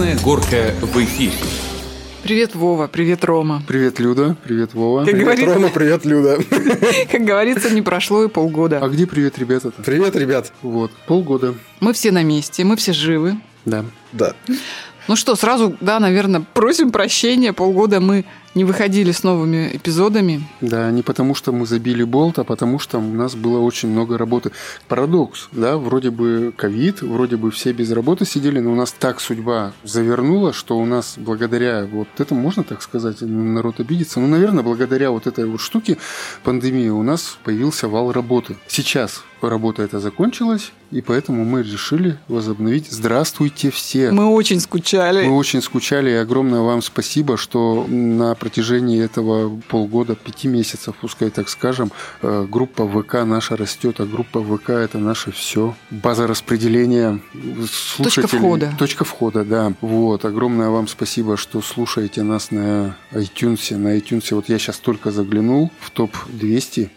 Красная горка в эфире. Привет, Вова, привет, Рома. Привет, Люда, привет, Вова. Как Привет, говорится- Рома, привет, Люда. Как говорится, не прошло и полгода. А где привет, ребята-то? Привет, ребят. Вот, полгода. Мы все на месте, мы все живы. Да. Да. Ну что, сразу, да, наверное, просим прощения. Полгода мы не выходили с новыми эпизодами. Да, не потому что мы забили болт, а потому что у нас было очень много работы. Парадокс, да, вроде бы ковид, вроде бы все без работы сидели, но у нас так судьба завернула, что у нас благодаря вот этому, можно так сказать, народ обидится, ну, наверное, благодаря вот этой вот штуке пандемии у нас появился вал работы. Сейчас работа эта закончилась, и поэтому мы решили возобновить. Здравствуйте все! Мы очень скучали. Мы очень скучали, и огромное вам спасибо, что на протяжении этого полгода, пяти месяцев, пускай так скажем, э, группа ВК наша растет, а группа ВК это наше все. База распределения слушателей. входа. Точка входа, да. Вот, огромное вам спасибо, что слушаете нас на iTunes. На iTunes вот я сейчас только заглянул в топ-200.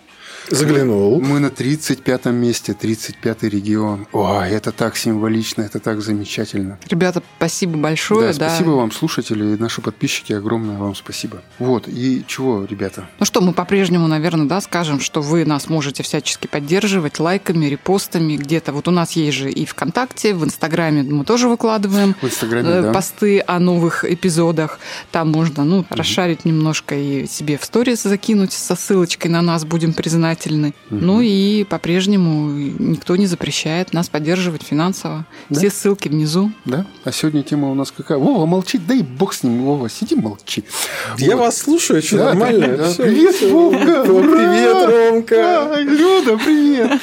Заглянул. Мы на 35 месте, 35 регион. Ой, это так символично, это так замечательно. Ребята, спасибо большое. Да, Да, спасибо вам, слушатели, и наши подписчики, огромное вам спасибо. Вот, и чего, ребята? Ну что, мы по-прежнему, наверное, да, скажем, что вы нас можете всячески поддерживать лайками, репостами где-то. Вот у нас есть же и ВКонтакте, в Инстаграме мы тоже выкладываем В Инстаграме, э, да? посты о новых эпизодах. Там можно, ну, расшарить немножко и себе в сторис закинуть со ссылочкой на нас, будем признательны. Ну и по-прежнему никто не запрещает нас поддерживать финансово. Да. Все ссылки внизу. Да? А сегодня тема у нас какая? Вова молчит, да и бог с ним, Вова, сиди молчи. Я Вот. вас слушаю, что Да, нормально? да. Всё, Привет, всё. Вовка! Привет! Ромка! А, Люда, привет!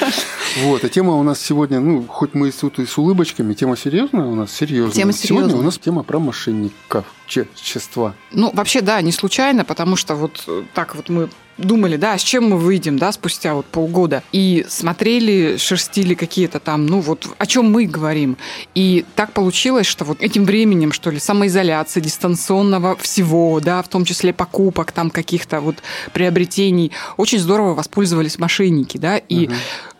Вот, а тема у нас сегодня, ну, хоть мы и тут и с улыбочками, тема серьезная у нас, серьезная. Тема Сегодня серьезная. у нас тема про мошенников, чества. Ну, вообще, да, не случайно, потому что вот так вот мы думали, да, с чем мы выйдем, да, спустя вот полгода. И смотрели, шерстили какие-то там, ну вот о чем мы говорим. И так получилось, что вот этим временем, что ли, самоизоляции, дистанционного всего, да, в том числе покупок там каких-то вот приобретений, очень здорово воспользовались мошенники, да, и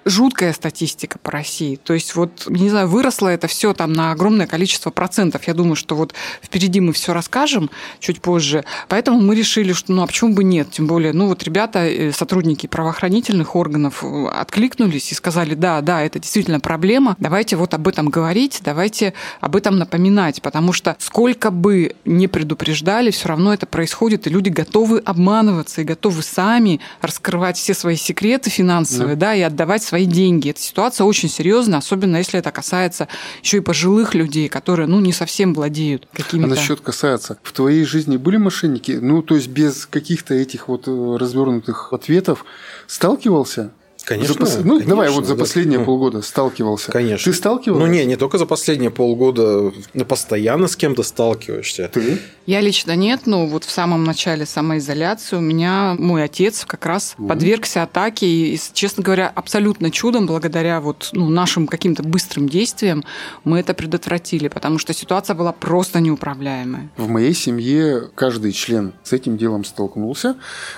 жуткая статистика по России. То есть вот, не знаю, выросло это все там на огромное количество процентов. Я думаю, что вот впереди мы все расскажем чуть позже. Поэтому мы решили, что ну а почему бы нет? Тем более, ну вот ребята, э, сотрудники правоохранительных органов э, откликнулись и сказали, да, да, это действительно проблема. Давайте вот об этом говорить, давайте об этом напоминать, потому что сколько бы не предупреждали, все равно это происходит, и люди готовы обманываться и готовы сами раскрывать все свои секреты финансовые, да, и отдавать свои деньги. Эта ситуация очень серьезная, особенно если это касается еще и пожилых людей, которые, ну, не совсем владеют А какими-то... насчет касается, в твоей жизни были мошенники? Ну, то есть без каких-то этих вот э, развернутых ответов сталкивался? Конечно. За пос- Ну, конечно, давай вот за да. последние Ну, полгода сталкивался. Конечно. Ты сталкивался? Ну, не, не только за последние полгода. Ну, постоянно с кем-то сталкиваешься. Ты? Я лично нет, но вот в самом начале самоизоляции у меня мой отец как раз Мгм. подвергся атаке, и, честно говоря, абсолютно чудом, благодаря вот ну, нашим каким-то быстрым действиям, мы это предотвратили, потому что ситуация была просто неуправляемая. В моей семье каждый член с этим делом столкнулся.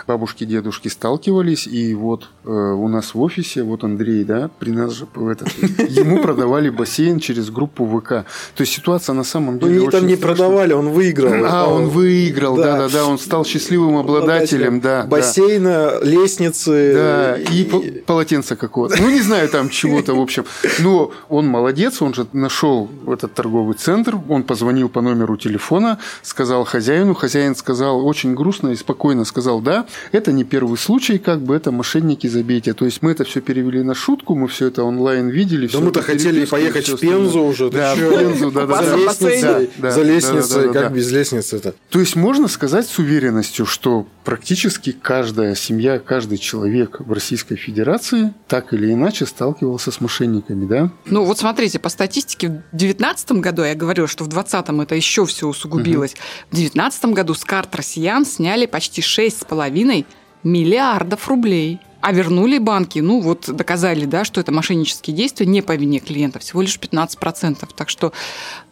Бабушки, дедушки сталкивались, и вот у нас в офисе, вот Андрей, да, при нас же в этот, ему продавали бассейн через группу ВК. То есть ситуация на самом Ну, деле мне там не страшная. продавали, он выиграл. А, он выиграл, Да. да-да-да, он стал счастливым обладателем, да. да. Бассейна, лестницы. Да, и по- полотенце какого-то. Ну, не знаю, там чего-то, в общем. Но он молодец, он же нашел этот торговый центр, он позвонил по номеру телефона, сказал хозяину, хозяин сказал очень грустно и спокойно сказал, да, это не первый случай, как бы это мошенники, забейте. То есть мы это все перевели на шутку, мы все это онлайн видели. Да мы-то хотели поехать в Пензу уже. Да, в? Пензу, да, да, За лестницей, за лестницей, как без лестницы-то? То есть можно сказать с уверенностью, что практически каждая семья, каждый человек в Российской Федерации так или иначе сталкивался с мошенниками, да? Ну вот смотрите, по статистике в 2019 году, я говорила, что в 2020 это еще все усугубилось, в 2019 году с карт россиян сняли почти 6,5 миллиардов рублей. А вернули банки, ну вот доказали, да, что это мошеннические действия не по вине клиента, всего лишь 15%. Так что,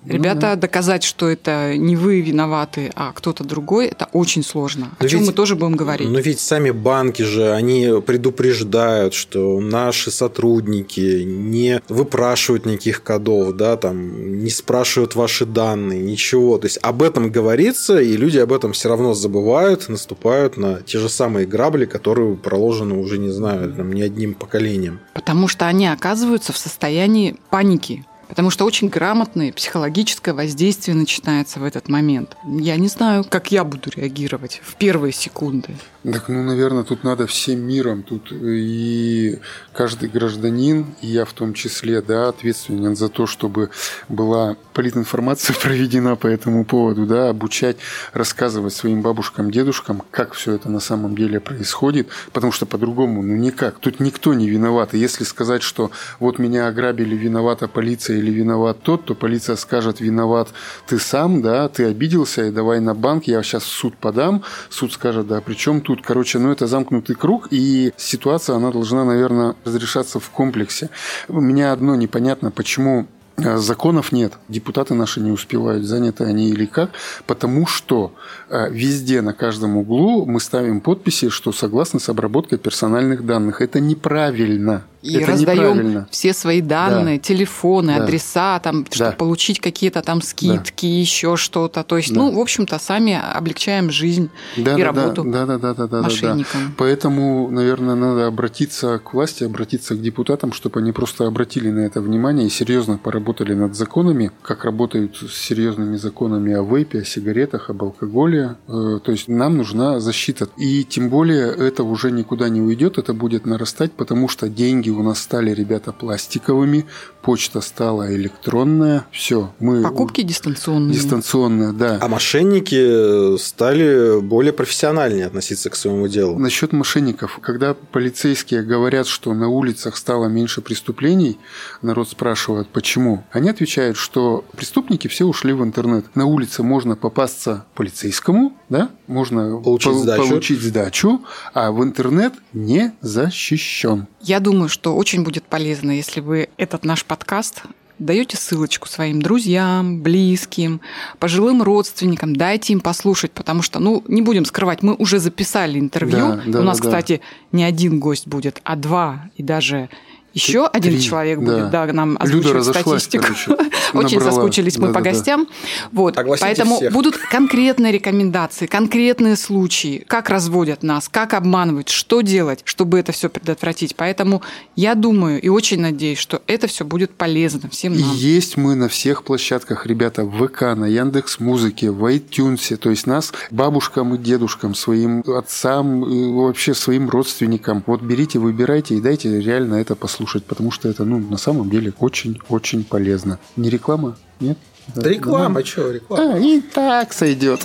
Ну ребята, да. доказать, что это не вы виноваты, а кто-то другой, это очень сложно. О Но чем ведь- мы тоже будем говорить. Но ведь сами банки же, они предупреждают, что наши сотрудники не выпрашивают никаких кодов, да, там, не спрашивают ваши данные, ничего. То есть об этом говорится, и люди об этом все равно забывают, наступают на те же самые грабли, которые проложены уже, не знаю, там, не одним поколением. Потому что они оказываются в состоянии паники. Потому что очень грамотное психологическое воздействие начинается в этот момент. Я не знаю, как я буду реагировать в первые секунды. Так, ну, наверное, тут надо всем миром, тут и каждый гражданин, и я в том числе, да, ответственен за то, чтобы была политинформация проведена по этому поводу, да, обучать, рассказывать своим бабушкам, дедушкам, как все это на самом деле происходит, потому что по-другому, ну, никак. Тут никто не виноват. И если сказать, что вот меня ограбили, виновата полиция или виноват тот, то полиция скажет, виноват ты сам, да, ты обиделся, и давай на банк, я сейчас в суд подам, суд скажет, да, при чем тут, короче, ну, это замкнутый круг, и ситуация, она должна, наверное, разрешаться в комплексе. У меня одно непонятно, почему э, Законов нет, депутаты наши не успевают, заняты они или как, потому что э, везде, на каждом углу мы ставим подписи, что согласны с обработкой персональных данных. Это неправильно. И это раздаем все свои данные, телефоны, Да. адреса, там, чтобы Да. получить какие-то там скидки, еще что-то. То есть, Да. ну, в общем-то, сами облегчаем жизнь Да, и да, работу да, да, да, да, да, да, да. мошенникам. Поэтому, наверное, надо обратиться к власти, обратиться к депутатам, чтобы они просто обратили на это внимание и серьезно поработали над законами, как работают с серьезными законами о вейпе, о сигаретах, об алкоголе. Э, То есть нам нужна защита. И тем более это уже никуда не уйдет, это будет нарастать, потому что деньги у нас стали, ребята, пластиковыми, почта стала электронная, все, мы Покупки дистанционные. дистанционные, да. А мошенники стали более профессиональнее относиться к своему делу. Насчет мошенников. Когда полицейские говорят, что на улицах стало меньше преступлений, народ спрашивает, почему. Они отвечают, что преступники все ушли в интернет. На улице можно попасться полицейскому, да, можно Получить сдачу. получить сдачу, а в интернет не защищен. Я думаю, что очень будет полезно, если вы этот наш подкаст даете ссылочку своим друзьям, близким, пожилым родственникам, дайте им послушать, потому что, ну, не будем скрывать, мы уже записали интервью. Да, да, У нас, да, да. кстати, не один гость будет, а два и даже еще Три, один человек будет, да, нам Люда озвучивать статистику. короче, Очень набрала. соскучились мы по гостям. Вот, Огласите поэтому всех. будут конкретные рекомендации, конкретные случаи, как разводят нас, как обманывают, что делать, чтобы это все предотвратить. Поэтому я думаю и очень надеюсь, что это все будет полезно всем И нам. есть мы на всех площадках, ребята, в ВК, на Яндекс Музыке, в iTunes. То есть нас бабушкам и дедушкам, своим отцам, и вообще своим родственникам. Вот берите, выбирайте и дайте реально это послушать, потому что это, ну, на самом деле очень-очень полезно. Не реклама? Нет? Да реклама, что реклама? А, и так сойдет.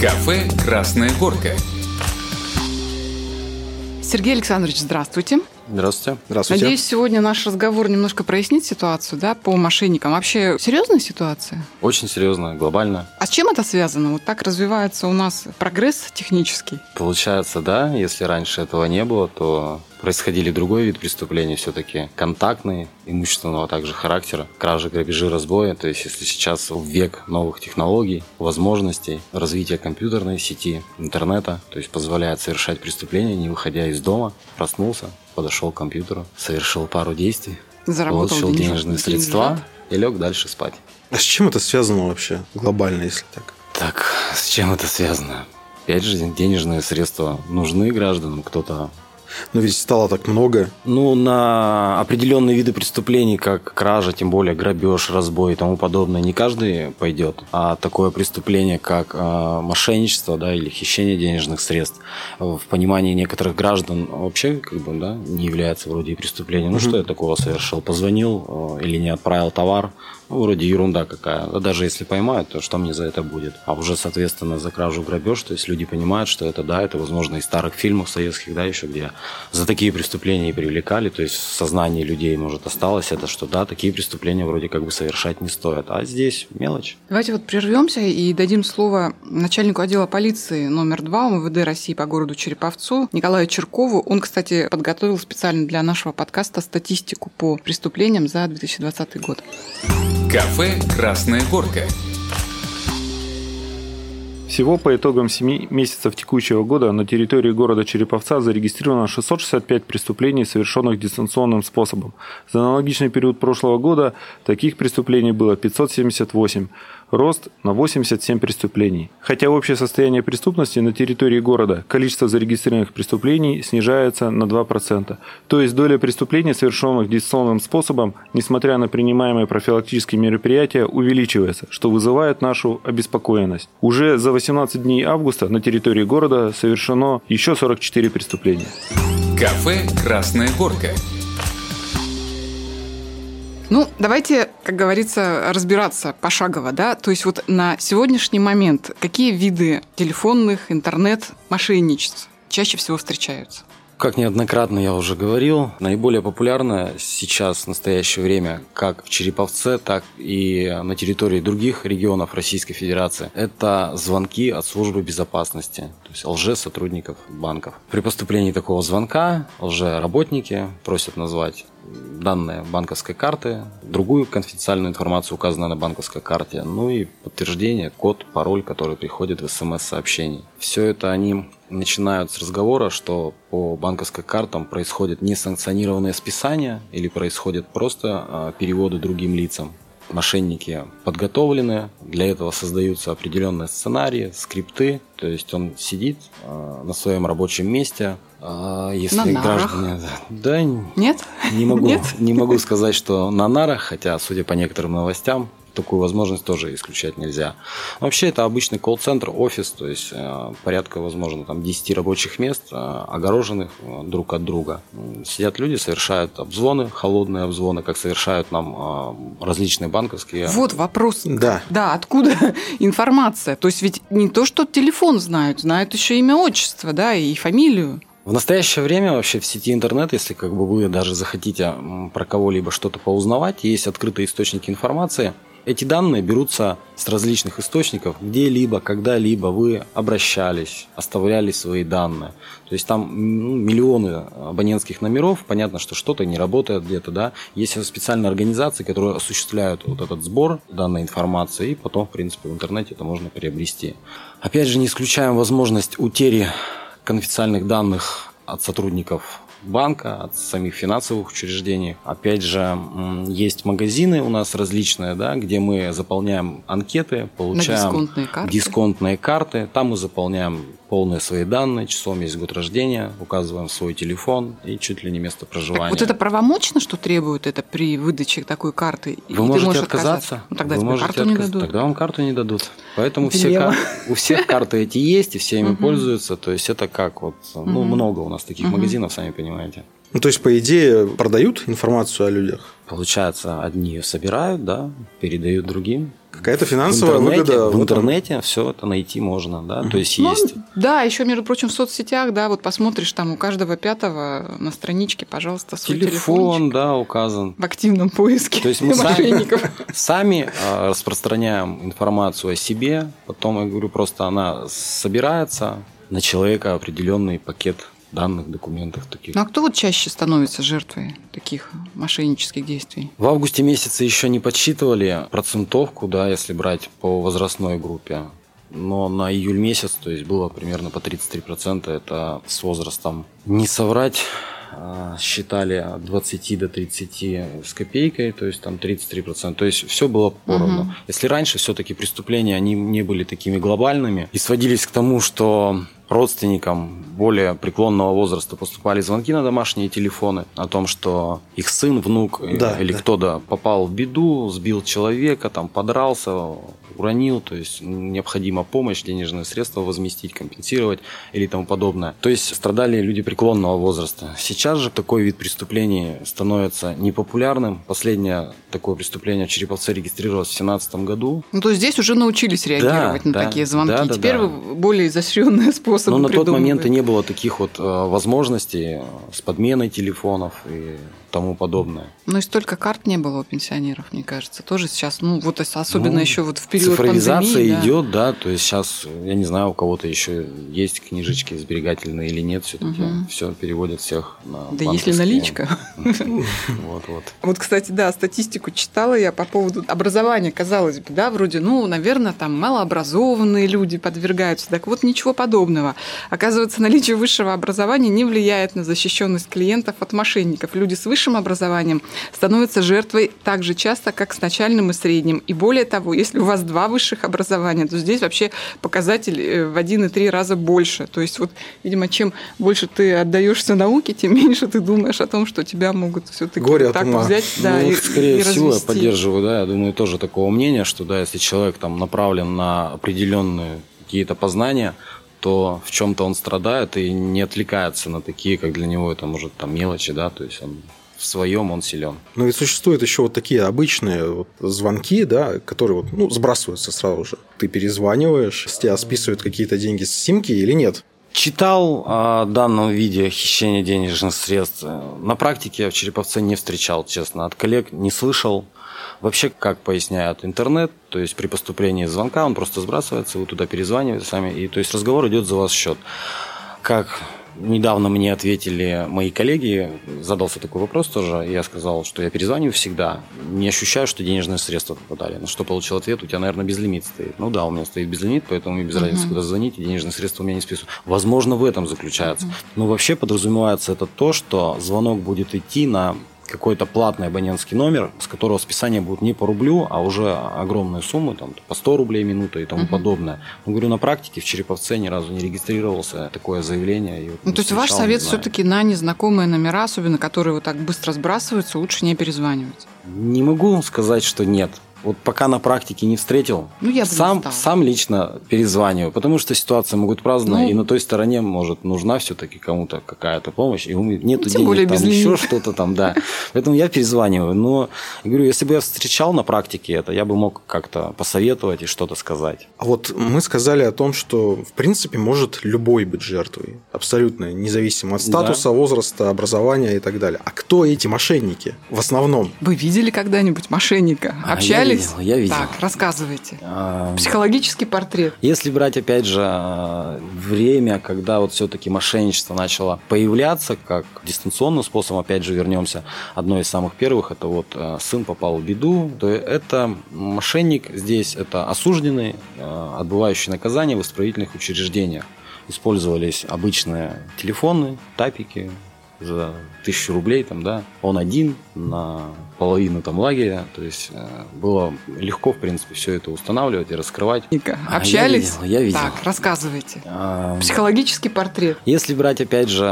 Кафе «Красная горка». Сергей Александрович, здравствуйте. Здравствуйте. Здравствуйте. Надеюсь, сегодня наш разговор немножко прояснит ситуацию да, по мошенникам. Вообще серьезная ситуация? Очень серьезно, глобально. А с чем это связано? Вот так развивается у нас прогресс технический. Получается, да, если раньше этого не было, то происходили другой вид преступлений, все-таки контактные, имущественного также характера, кражи, грабежи, разбои. То есть, если сейчас в век новых технологий, возможностей, развития компьютерной сети, интернета, то есть позволяет совершать преступления, не выходя из дома, проснулся, подошел к компьютеру, совершил пару действий, Заработал получил денежные средства деньжат. и лег дальше спать. А с чем это связано вообще глобально, если так? Так, с чем это связано? Опять же, денежные средства нужны гражданам. Кто-то Но ведь стало так много. Ну, на определенные виды преступлений, как кража, тем более грабеж, разбой и тому подобное, не каждый пойдет. А такое преступление, как э, мошенничество, да, или хищение денежных средств, в понимании некоторых граждан вообще, как бы, да, не является вроде и преступлением. Ну, что я такого совершил? Позвонил э, или не отправил товар, вроде ерунда какая. А даже если поймают, то что мне за это будет? А уже, соответственно, за кражу грабеж, то есть люди понимают, что это, да, это, возможно, из старых фильмов советских, да, еще где за такие преступления и привлекали, то есть в сознании людей, может, осталось это, что, да, такие преступления вроде как бы совершать не стоит. А здесь мелочь. Давайте вот прервемся и дадим слово начальнику отдела полиции номер два МВД России по городу Череповцу Николаю Черкову. Он, кстати, подготовил специально для нашего подкаста статистику по преступлениям за 2020 год. Кафе «Красная горка». Всего по итогам 7 месяцев текущего года на территории города Череповца зарегистрировано 665 преступлений, совершенных дистанционным способом. За аналогичный период прошлого года таких преступлений было 578 рост на 87 преступлений. Хотя общее состояние преступности на территории города, количество зарегистрированных преступлений снижается на 2%. То есть доля преступлений, совершенных дистанционным способом, несмотря на принимаемые профилактические мероприятия, увеличивается, что вызывает нашу обеспокоенность. Уже за 18 дней августа на территории города совершено еще 44 преступления. Кафе «Красная горка». Ну, давайте, как говорится, разбираться пошагово, да. То есть вот на сегодняшний момент какие виды телефонных, интернет-мошенничеств чаще всего встречаются? Как неоднократно я уже говорил, наиболее популярно сейчас в настоящее время как в Череповце, так и на территории других регионов Российской Федерации. Это звонки от службы безопасности, то есть лже-сотрудников банков. При поступлении такого звонка лже-работники просят назвать данные банковской карты, другую конфиденциальную информацию, указанную на банковской карте, ну и подтверждение, код, пароль, который приходит в смс-сообщении. Все это они начинают с разговора, что по банковским картам происходит несанкционированное списание или происходят просто а, переводы другим лицам. Мошенники подготовлены, для этого создаются определенные сценарии, скрипты, то есть он сидит э, на своем рабочем месте, э, если на граждане, да, нет, не могу, нет? не могу сказать, что на нарах, хотя, судя по некоторым новостям, такую возможность тоже исключать нельзя. Вообще это обычный колл-центр, офис, то есть э, порядка, возможно, там 10 рабочих мест, э, огороженных э, друг от друга. Сидят люди, совершают обзвоны, холодные обзвоны, как совершают нам различные банковские. Вот вопрос. Да. Да, откуда информация? То есть ведь не то, что телефон знают, знают еще имя, отчество, да, и фамилию. В настоящее время вообще в сети интернет, если как бы вы даже захотите про кого-либо что-то поузнавать, есть открытые источники информации – эти данные берутся с различных источников, где-либо, когда-либо вы обращались, оставляли свои данные. То есть там ну, миллионы абонентских номеров, понятно, что что-то не работает где-то, да. Есть специальные организации, которые осуществляют вот этот сбор данной информации, и потом, в принципе, в интернете это можно приобрести. Опять же, не исключаем возможность утери конфиденциальных данных от сотрудников банка, от самих финансовых учреждений. Опять же, есть магазины у нас различные, да, где мы заполняем анкеты, получаем дисконтные карты. дисконтные карты. Там мы заполняем полные свои данные, число, месяц, год рождения, указываем свой телефон и чуть ли не место проживания. Так вот это правомочно, что требует это при выдаче такой карты? Вы и можете отказаться. Ну, тогда Вы тебе можете карту отказ... не дадут. Тогда вам карту не дадут. Поэтому все, у всех карты эти есть, и все ими пользуются. То есть это как вот, ну, много у нас таких магазинов, сами понимаете. Ну, то есть, по идее, продают информацию о людях? Получается, одни ее собирают, да, передают другим. Какая-то финансовая в интернете, выгода. В интернете все это найти можно, да, то есть Ну, есть. Да, еще, между прочим, в соцсетях, да, вот посмотришь, там у каждого пятого на страничке, пожалуйста, свой Телефон, да, указан. в активном поиске То есть мы сами, сами а, распространяем информацию о себе, потом, я говорю, просто она собирается на человека определенный пакет данных, документов таких. Ну а кто вот чаще становится жертвой таких мошеннических действий? В августе месяце еще не подсчитывали процентовку, да, если брать по возрастной группе. Но на июль месяц, то есть было примерно по 33%, это с возрастом. Не соврать, считали от 20 до 30 с копейкой, то есть там 33%. То есть все было поровну. Угу. Если раньше все-таки преступления, они не были такими глобальными и сводились к тому, что родственникам более преклонного возраста поступали звонки на домашние телефоны о том, что их сын, внук Да, или да. кто-то попал в беду, сбил человека, там подрался, уронил, то есть необходима помощь, денежные средства возместить, компенсировать или тому подобное. То есть страдали люди преклонного возраста. Сейчас же такой вид преступлений становится непопулярным. Последнее такое преступление в Череповце регистрировалось в 2017 году. Ну, то есть здесь уже научились реагировать Да, на да, такие звонки. да, да, Теперь да. более изощренные способы Но на тот момент и не было таких вот э, возможностей с подменой телефонов и тому подобное. Ну и столько карт не было у пенсионеров, мне кажется. Тоже сейчас, ну вот ос- особенно Ну, еще вот в период Цифровизация пандемии. да. идет, да, то есть сейчас, я не знаю, у кого-то еще есть книжечки сберегательные или нет, все-таки Мгм. все переводят всех на Да если наличка. Вот, вот. Вот, кстати, да, статистику читала я по поводу образования, казалось бы, да, вроде, ну, наверное, там малообразованные люди подвергаются. Так вот, ничего подобного. Оказывается, наличие высшего образования не влияет на защищенность клиентов от мошенников. Люди с высшим образованием становятся жертвой так же часто, как с начальным и средним. И более того, если у вас два высших образования, то здесь вообще показатель э, в один и три раза больше. То есть вот, видимо, чем больше ты отдаешься науке, тем меньше ты думаешь о том, что тебя могут все-таки Горе так взять, да, ну, и, скорее и всего, развести. я поддерживаю, да, я думаю, тоже такого мнения, что, да, если человек там направлен на определенные какие-то познания, то в чем-то он страдает и не отвлекается на такие, как для него это может там мелочи, да, то есть он в своем он силен. Но ведь существуют еще вот такие обычные вот звонки, да, которые вот, ну, сбрасываются сразу же. Ты перезваниваешь, с тебя списывают какие-то деньги с симки или нет? Читал о данном виде хищения денежных средств. На практике я в Череповце не встречал, честно. От коллег не слышал. Вообще, как поясняют интернет, то есть при поступлении звонка он просто сбрасывается, вы туда перезваниваете сами, и то есть разговор идет за вас счет. Как недавно мне ответили мои коллеги, задался такой вопрос тоже, я сказал, что я перезваниваю всегда, не ощущаю, что денежные средства попадали. На что получил ответ, у тебя, наверное, безлимит стоит. Ну да, у меня стоит безлимит, поэтому мне без разницы, куда звонить, и денежные средства у меня не списывают. Возможно, в этом заключается. Но вообще подразумевается это то, что звонок будет идти на какой-то платный абонентский номер, с которого списание будет не по рублю, а уже огромные суммы, там, по 100 рублей минута и тому подобное. Но, говорю, на практике в Череповце ни разу не регистрировался такое заявление. и вот Ну, то есть ваш совет все-таки на незнакомые номера, особенно которые вот так быстро сбрасываются, лучше не перезванивать. Не могу сказать, что нет. Вот пока на практике не встретил, Ну, я бы не сам, сам лично перезваниваю, потому что ситуация могут праздная, Ну. и на той стороне может нужна все-таки кому-то какая-то помощь, и у меня нету Ну, денег, более там еще что-то там, да. Поэтому я перезваниваю. Но, я говорю, если бы я встречал на практике это, я бы мог как-то посоветовать и что-то сказать. А вот мы сказали о том, что, в принципе, может любой быть жертвой. Абсолютно, независимо от статуса, возраста, образования и так далее. А кто эти мошенники в основном? Вы видели когда-нибудь мошенника? А, Общались? Видел, я видел. Так, рассказывайте. А, Психологический портрет. Если брать, опять же, время, когда вот все-таки мошенничество начало появляться, как дистанционным способом, опять же, вернемся, одно из самых первых, это вот э, сын попал в беду, то это мошенник здесь, это осужденный, э, отбывающий наказание в исправительных учреждениях. Использовались обычные телефоны, тапики, за тысячу рублей, там, да, он один на половину там лагеря, то есть э, было легко, в принципе, все это устанавливать и раскрывать. Ника, А, я Общались? видел, я видел. Так, рассказывайте. А, Психологический портрет. Если брать, опять же,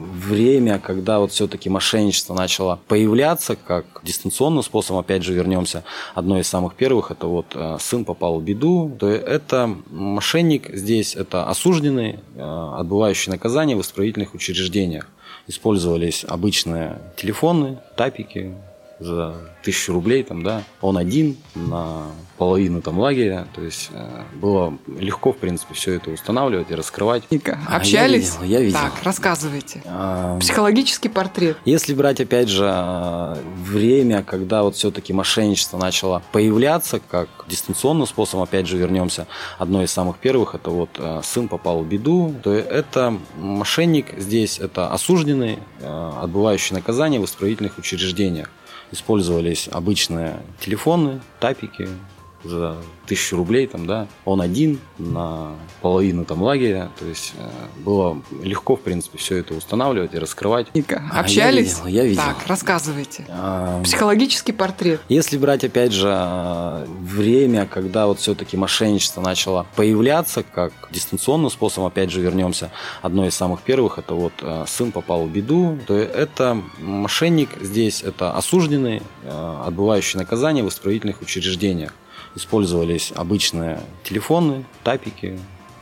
время, когда вот все-таки мошенничество начало появляться, как дистанционным способом, опять же, вернемся, одно из самых первых, это вот э, сын попал в беду, то это мошенник здесь, это осужденный, э, отбывающий наказание в исправительных учреждениях. Использовались обычные телефоны, тапики за тысячу рублей, там, да, он один на половину там лагеря, то есть э, было легко, в принципе, все это устанавливать и раскрывать. Ника, А, я общались? видел, я видел. Так, рассказывайте. А, Психологический портрет. Если брать, опять же, э, время, когда вот все-таки мошенничество начало появляться, как дистанционным способом, опять же, вернемся, одно из самых первых, это вот э, сын попал в беду, то это мошенник здесь, это осужденный, э, отбывающий наказание в исправительных учреждениях. Использовались обычные телефоны, тапики, за тысячу рублей, там, да, он один на половину там лагеря, то есть э, было легко, в принципе, все это устанавливать и раскрывать. Ника, А, общались? Я видел, я видел. Так, рассказывайте. А, Психологический портрет. Если брать, опять же, э, время, когда вот все-таки мошенничество начало появляться, как дистанционным способом, опять же, вернемся, одно из самых первых, это вот э, сын попал в беду, то это мошенник здесь, это осужденный, отбывающий наказание в исправительных учреждениях. Использовались обычные телефоны, тапики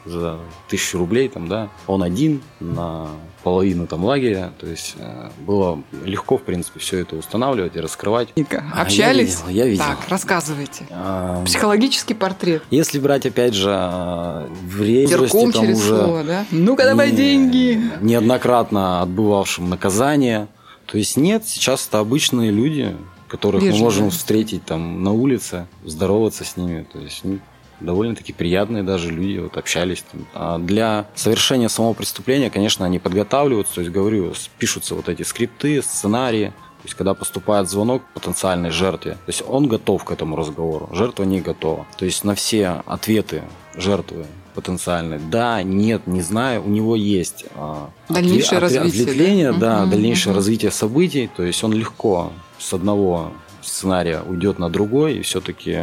за тысячу рублей, там, да, он один на половину там лагеря, то есть э, было легко, в принципе, все это устанавливать и раскрывать. Ника, А, я общались? видел, я видел. Так, рассказывайте. А, Психологический портрет. Если брать, опять же, э, время Терком там через уже слово, да? Ну-ка давай не- деньги. неоднократно отбывавшим наказание. То есть нет, сейчас это обычные люди, которых Вежливые. мы можем встретить там на улице, здороваться с ними. То есть ну, довольно-таки приятные даже люди, вот общались. Там. А для совершения самого преступления, конечно, они подготавливаются, то есть, говорю, пишутся вот эти скрипты, сценарии, то есть, когда поступает звонок потенциальной жертве, то есть он готов к этому разговору, жертва не готова. То есть на все ответы жертвы потенциальной, да, нет, не знаю, у него есть а, Дальнейшее отве- развитие, да? ответвление, да, Мгм, дальнейшее мгм. развитие событий, то есть он легко с одного сценария уйдет на другой и все-таки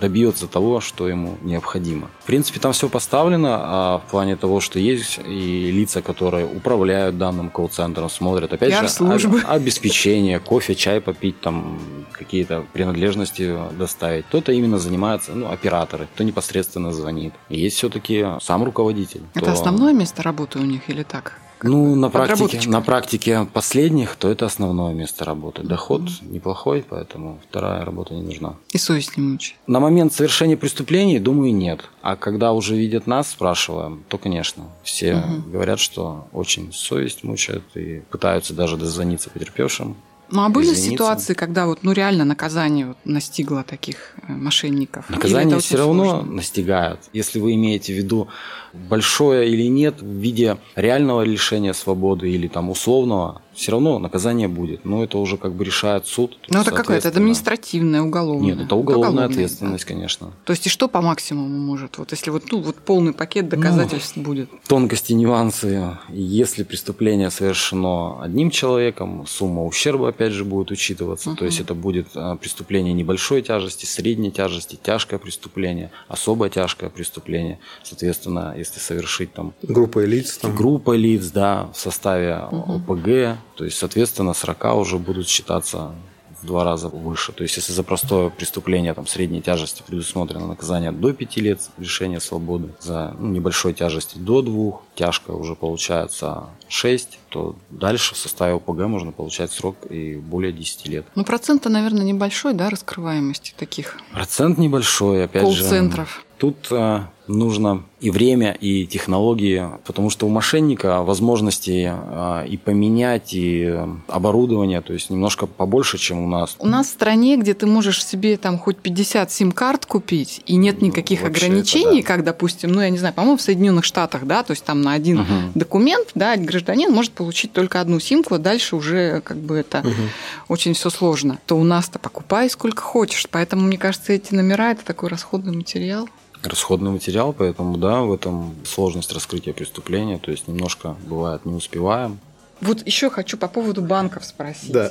добьется того, что ему необходимо. В принципе, там все поставлено а в плане того, что есть и лица, которые управляют данным колл-центром, смотрят, опять же, Пиар-службы. об- обеспечение, кофе, чай попить, там какие-то принадлежности доставить. Кто-то именно занимается, ну, операторы, кто непосредственно звонит. И есть все-таки сам руководитель. Это кто- основное место работы у них или так? Ну, на практике, на практике последних, то это основное место работы. Доход неплохой, поэтому вторая работа не нужна. И совесть не мучает. На момент совершения преступлений, думаю, нет. А когда уже видят нас, спрашиваем, то, конечно. Все Мгм. говорят, что очень совесть мучает и пытаются даже дозвониться потерпевшим. Ну а были Извиниться. ситуации, когда вот ну реально наказание вот настигло таких э, мошенников? Наказание все равно сложно? настигают. Если вы имеете в виду большое или нет в виде реального лишения свободы или там условного, все равно наказание будет. Но это уже как бы решает суд. Ну это какая-то административная, уголовная. Нет, это уголовная Уголовная, ответственность, конечно. да. То есть и что по максимуму может? Вот если вот, ну, вот полный пакет Ну, доказательств будет. Тонкости, нюансы. Если преступление совершено одним человеком, сумма ущерба, опять же, будет учитываться. Мгм. То есть это будет а, преступление небольшой тяжести, средней тяжести, тяжкое преступление, особо тяжкое преступление. Соответственно, если совершить там Группа лиц там. группа лиц, да, в составе Мгм. ОПГ, то есть, соответственно, срока уже будут считаться в два раза выше. То есть, если за простое преступление там, средней тяжести предусмотрено наказание до 5 лет лишения свободы, за ну, небольшой тяжести до 2, тяжкое уже получается 6, то дальше в составе ОПГ можно получать срок и более 10 лет. Ну процент-то, наверное, небольшой, да, раскрываемости таких Процент небольшой, опять же. колл-центров. Тут э, нужно и время, и технологии, потому что у мошенника возможности э, и поменять, и э, оборудование, то есть немножко побольше, чем у нас. У нас в стране, где ты можешь себе там хоть 50 сим-карт купить, и нет Ну, никаких вообще ограничений, это да. как, допустим, ну, я не знаю, по-моему, в Соединенных Штатах, да, то есть там на один Мгм. документ, да, гражданин может получить только одну симку, а дальше уже как бы это Мгм. очень все сложно. То у нас-то покупай сколько хочешь. Поэтому, мне кажется, эти номера это такой расходный материал. Расходный материал, поэтому да, в этом сложность раскрытия преступления, то есть немножко бывает не успеваем. Вот еще хочу по поводу банков спросить. Да.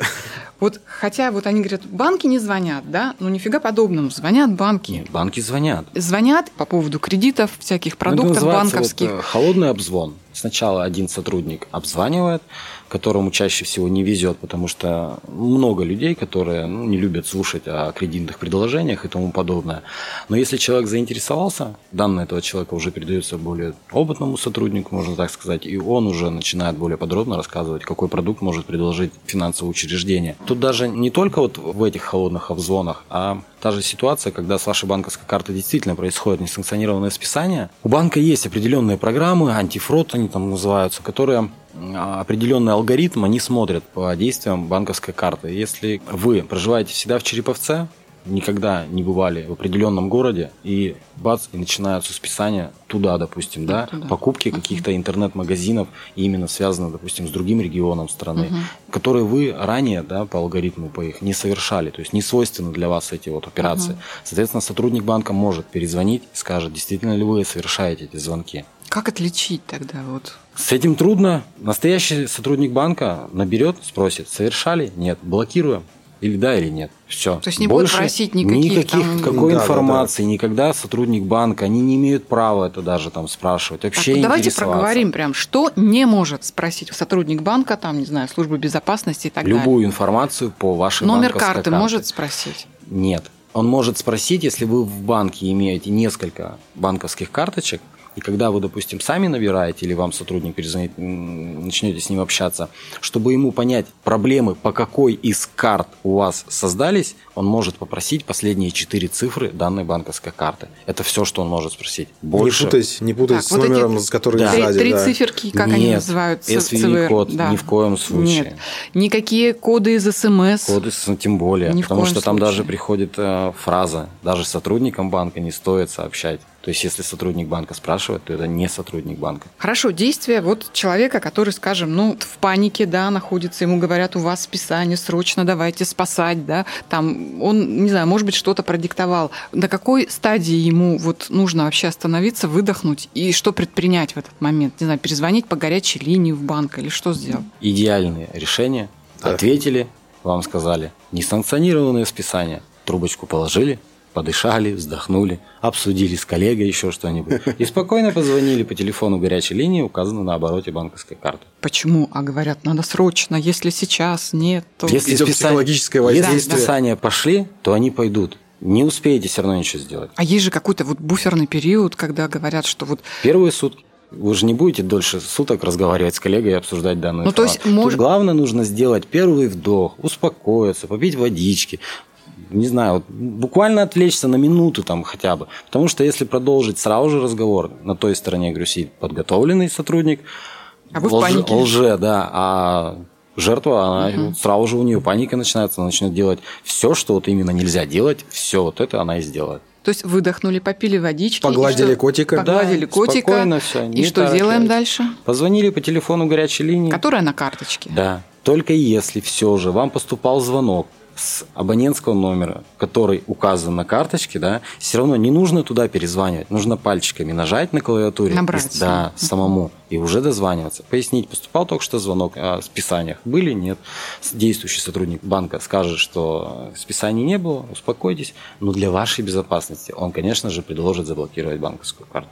Вот хотя вот они говорят, банки не звонят, да? Ну нифига подобного, звонят банки. Нет, банки звонят. Звонят по поводу кредитов, всяких Ну, это продуктов называется банковских. вот, э, холодный обзвон. Сначала один сотрудник обзванивает, которому чаще всего не везет, потому что много людей, которые ну, не любят слушать о кредитных предложениях и тому подобное. Но если человек заинтересовался, данные этого человека уже передаются более опытному сотруднику, можно так сказать, и он уже начинает более подробно рассказывать, какой продукт может предложить финансовое учреждение. Тут даже не только вот в этих холодных обзвонах, а та же ситуация, когда с вашей банковской карты действительно происходит несанкционированное списание. У банка есть определенные программы, антифрод они там называются, которые определенный алгоритм они смотрят по действиям банковской карты. Если вы проживаете всегда в Череповце, никогда не бывали в определенном городе, и бац, и начинаются списания туда, допустим, да, Туда. покупки Мгм. каких-то интернет-магазинов, именно связаны, допустим, с другим регионом страны, Мгм. которые вы ранее, да, по алгоритму по их не совершали, то есть не свойственны для вас эти вот операции. Соответственно, сотрудник банка может перезвонить и скажет, действительно ли вы совершаете эти звонки. Как отличить тогда вот? С этим трудно. Настоящий сотрудник банка наберет, спросит, совершали? Нет. Блокируем? Или да, или нет. Все. То есть не будет просить никаких никаких там- какой Да, да, информации, никогда сотрудник банка, они не имеют права это даже там спрашивать, Так, вообще вот давайте интересоваться. проговорим прям, что не может спросить сотрудник банка, там, не знаю, службы безопасности и так Любую информацию по вашей далее. Номер карты карте. может спросить? Нет. Он может спросить, если вы в банке имеете несколько банковских карточек, и когда вы, допустим, сами набираете, или вам сотрудник перезвонит, начнете с ним общаться, чтобы ему понять проблемы, по какой из карт у вас создались, он может попросить последние четыре цифры данной банковской карты. Это все, что он может спросить. Больше Не путать, не путать Так, с вот эти номером, с который Да. Три, сзади. три да. циферки, как они Нет, называются? SVI код да. ни в коем случае. Нет. Никакие коды из СМС. Коды, с- тем более, Ни потому что там случае. даже приходит э, фраза, даже сотрудникам банка не стоит сообщать. То есть, если сотрудник банка спрашивает, то это не сотрудник банка. Хорошо, действия вот человека, который, скажем, ну, в панике, да, находится, ему говорят, у вас списание, срочно давайте спасать, да, там, он, не знаю, может быть, что-то продиктовал. На какой стадии ему вот нужно вообще остановиться, выдохнуть и что предпринять в этот момент? Не знаю, перезвонить по горячей линии в банк или что сделать? Идеальные решения. Да. Ответили, вам сказали, несанкционированное списание. Трубочку положили, подышали, вздохнули, обсудили с коллегой еще что-нибудь. И спокойно позвонили по телефону горячей линии, указано на обороте банковской карты. Почему? А говорят, надо срочно, если сейчас нет, то... Если Идет списание- психологическое Если воздействие. списания пошли, то они пойдут. Не успеете все равно ничего сделать. А есть же какой-то вот буферный период, когда говорят, что вот Первые сутки. Вы же не будете дольше суток разговаривать с коллегой и обсуждать данную Ну, то есть, информацию. мож- Тут главное нужно сделать первый вдох, успокоиться, попить водички, не знаю, вот буквально отвлечься на минуту там хотя бы. Потому что если продолжить сразу же разговор, на той стороне, говорю, сидит подготовленный сотрудник, А вы в лже- панике. лже, да, а жертва, она вот сразу же у нее паника начинается, она начнет делать все, что вот именно нельзя делать, все вот это она и сделает. То есть выдохнули, попили водички. Погладили что? котика. Погладили Да, котика. спокойно всё, и что делаем торопясь. дальше? Позвонили по телефону горячей линии. Которая на карточке. Да. Только если все же вам поступал звонок с абонентского номера, который указан на карточке, да, все равно не нужно туда перезванивать. Нужно пальчиками нажать на клавиатуре. Набрать. И- да, самому. И уже дозваниваться. Пояснить, поступал только что звонок о списаниях. Были, нет. Действующий сотрудник банка скажет, что списаний не было, успокойтесь. Но для вашей безопасности он, конечно же, предложит заблокировать банковскую карту.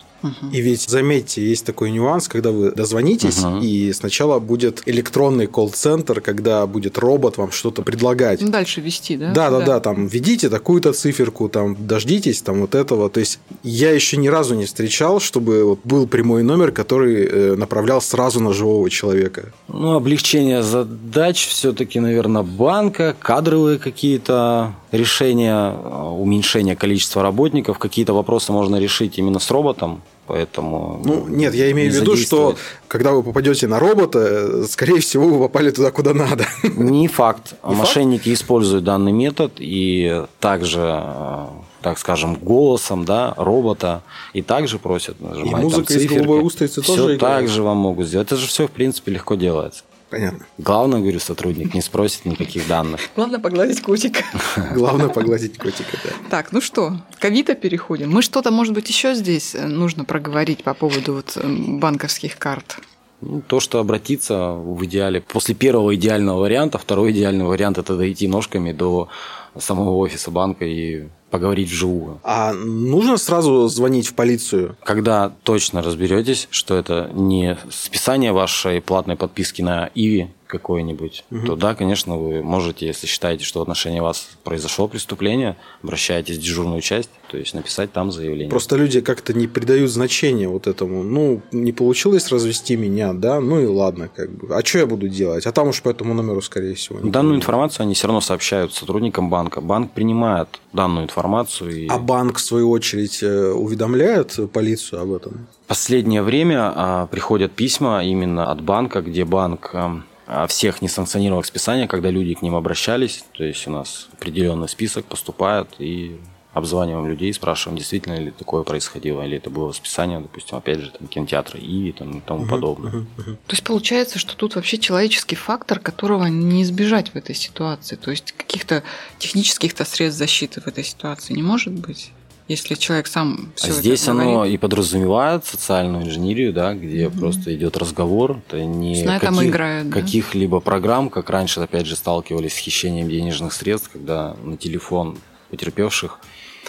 И ведь, заметьте, есть такой нюанс, когда вы дозвонитесь, Мгм. и сначала будет электронный колл-центр, когда будет робот вам что-то предлагать. Ну, дальше вести, да? Да, да, да, там введите такую-то циферку, там дождитесь, там вот этого. То есть я еще ни разу не встречал, чтобы вот был прямой номер, который э, направлял сразу на живого человека. Ну, облегчение задач все-таки, наверное, банка, кадровые какие-то решения, э, уменьшение количества работников, какие-то вопросы можно решить именно с роботом, поэтому... Ну, нет, я имею в не виду, что когда вы попадете на робота, э, скорее всего, вы попали туда, куда надо. Не факт. Не Мошенники используют данный метод и также, э, так скажем, голосом, да, робота, и также просят нажимать там музыка из циферки. «Голубой устрицы» тоже Все играет? так же вам могут сделать. Это же все, в принципе, легко делается. Понятно. Главное, говорю, сотрудник не спросит никаких данных. Главное погладить котика. Главное погладить котика, да. Так, ну что, ковида переходим. Мы что-то, может быть, еще здесь э, нужно проговорить по поводу вот э, банковских карт. Ну, то, что обратиться в идеале. После первого идеального варианта, второй идеальный вариант – это дойти ножками до самого офиса банка и поговорить вживую. А нужно сразу звонить в полицию? Когда точно разберетесь, что это не списание вашей платной подписки на Иви какой-нибудь, то да, конечно, вы можете, если считаете, что в отношении вас произошло преступление, обращайтесь в дежурную часть, то есть написать там заявление. Просто люди как-то не придают значения вот этому. Ну, не получилось развести меня, да, ну и ладно, как бы. А что я буду делать? А там уж по этому номеру, скорее всего. Данную позвонят. информацию они все равно сообщают сотрудникам банка. Банк принимает данную информацию и А банк, в свою очередь, э, уведомляет полицию об этом? последнее время а, приходят письма именно от банка, где банк о всех несанкционированных списаниях, когда люди к ним обращались. То есть у нас определенный список поступает, и обзваниваем людей, спрашиваем, действительно ли такое происходило, или это было списание, допустим, опять же, там, кинотеатра и там, и тому подобное. То есть получается, что тут вообще человеческий фактор, которого не избежать в этой ситуации. То есть каких-то технических-то средств защиты в этой ситуации не может быть. Если человек сам все а здесь оно и подразумевает социальную инженерию, да, где угу. просто идет разговор, это не на каких, играют, да? каких-либо программ, как раньше, опять же, сталкивались с хищением денежных средств, когда на телефон потерпевших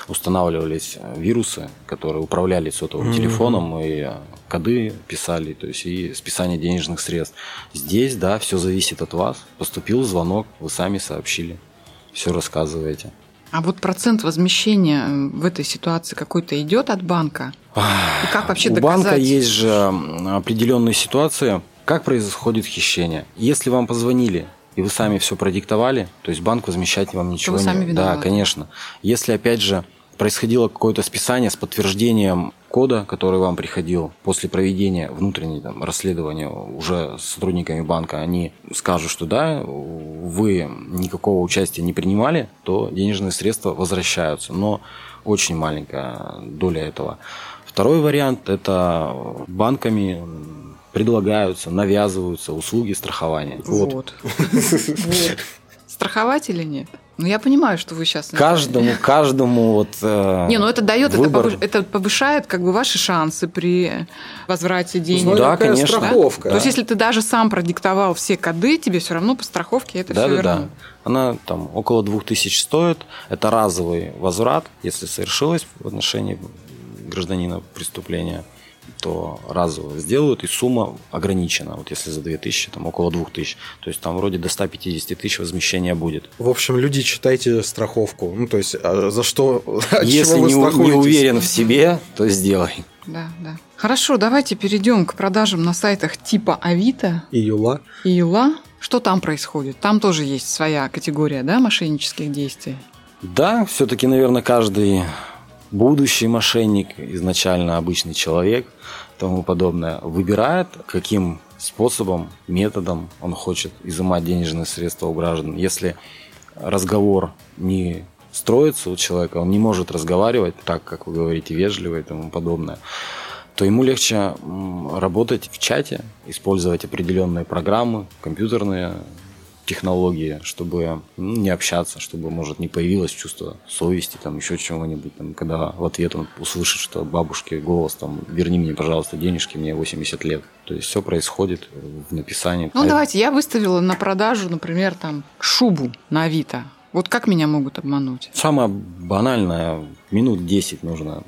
устанавливались вирусы, которые управляли сотовым mm-hmm. телефоном и коды писали, то есть и списание денежных средств. Здесь, да, все зависит от вас. Поступил звонок, вы сами сообщили, все рассказываете. А вот процент возмещения э, в этой ситуации какой-то идет от банка? И как вообще доказать? У банка есть же определенные ситуации, как происходит хищение. Если вам позвонили, и вы сами все продиктовали, то есть банк возмещать вам ничего вы сами не... Да, конечно. Если, опять же, происходило какое-то списание с подтверждением кода, который вам приходил после проведения внутреннего там, расследования уже с сотрудниками банка, они скажут, что да, вы никакого участия не принимали, то денежные средства возвращаются, но очень маленькая доля этого. Второй вариант – это банками предлагаются, навязываются услуги страхования. Вот. Страховать или нет? Ну, я понимаю, что вы сейчас... Каждому, каждому вот э, Не, ну это дает, выбор. это повышает как бы ваши шансы при возврате денег. Ну, да, конечно. Страховка. Да? То есть, если ты даже сам продиктовал все коды, тебе все равно по страховке это да, все да, вернут. Да. Она там около 2000 стоит. Это разовый возврат, если совершилось в отношении гражданина преступления то разово сделают, и сумма ограничена. Вот если за 2000, там около 2000. То есть там вроде до 150 тысяч возмещения будет. В общем, люди, читайте страховку. Ну, то есть, а за что, Если не, не уверен в себе, то сделай. Да, да. Хорошо, давайте перейдем к продажам на сайтах типа Авито. И Юла. И Юла. Что там происходит? Там тоже есть своя категория, да, мошеннических действий? Да, все-таки, наверное, каждый будущий мошенник, изначально обычный человек, тому подобное, выбирает, каким способом, методом он хочет изымать денежные средства у граждан. Если разговор не строится у человека, он не может разговаривать так, как вы говорите, вежливо и тому подобное, то ему легче работать в чате, использовать определенные программы, компьютерные технологии, чтобы ну, не общаться, чтобы, может, не появилось чувство совести, там, еще чего-нибудь, там, когда в ответ он услышит, что бабушке голос, там, верни мне, пожалуйста, денежки, мне 80 лет. То есть все происходит в написании. Ну, давайте, я выставила на продажу, например, там, шубу на Авито. Вот как меня могут обмануть? Самое банальное, минут 10 нужно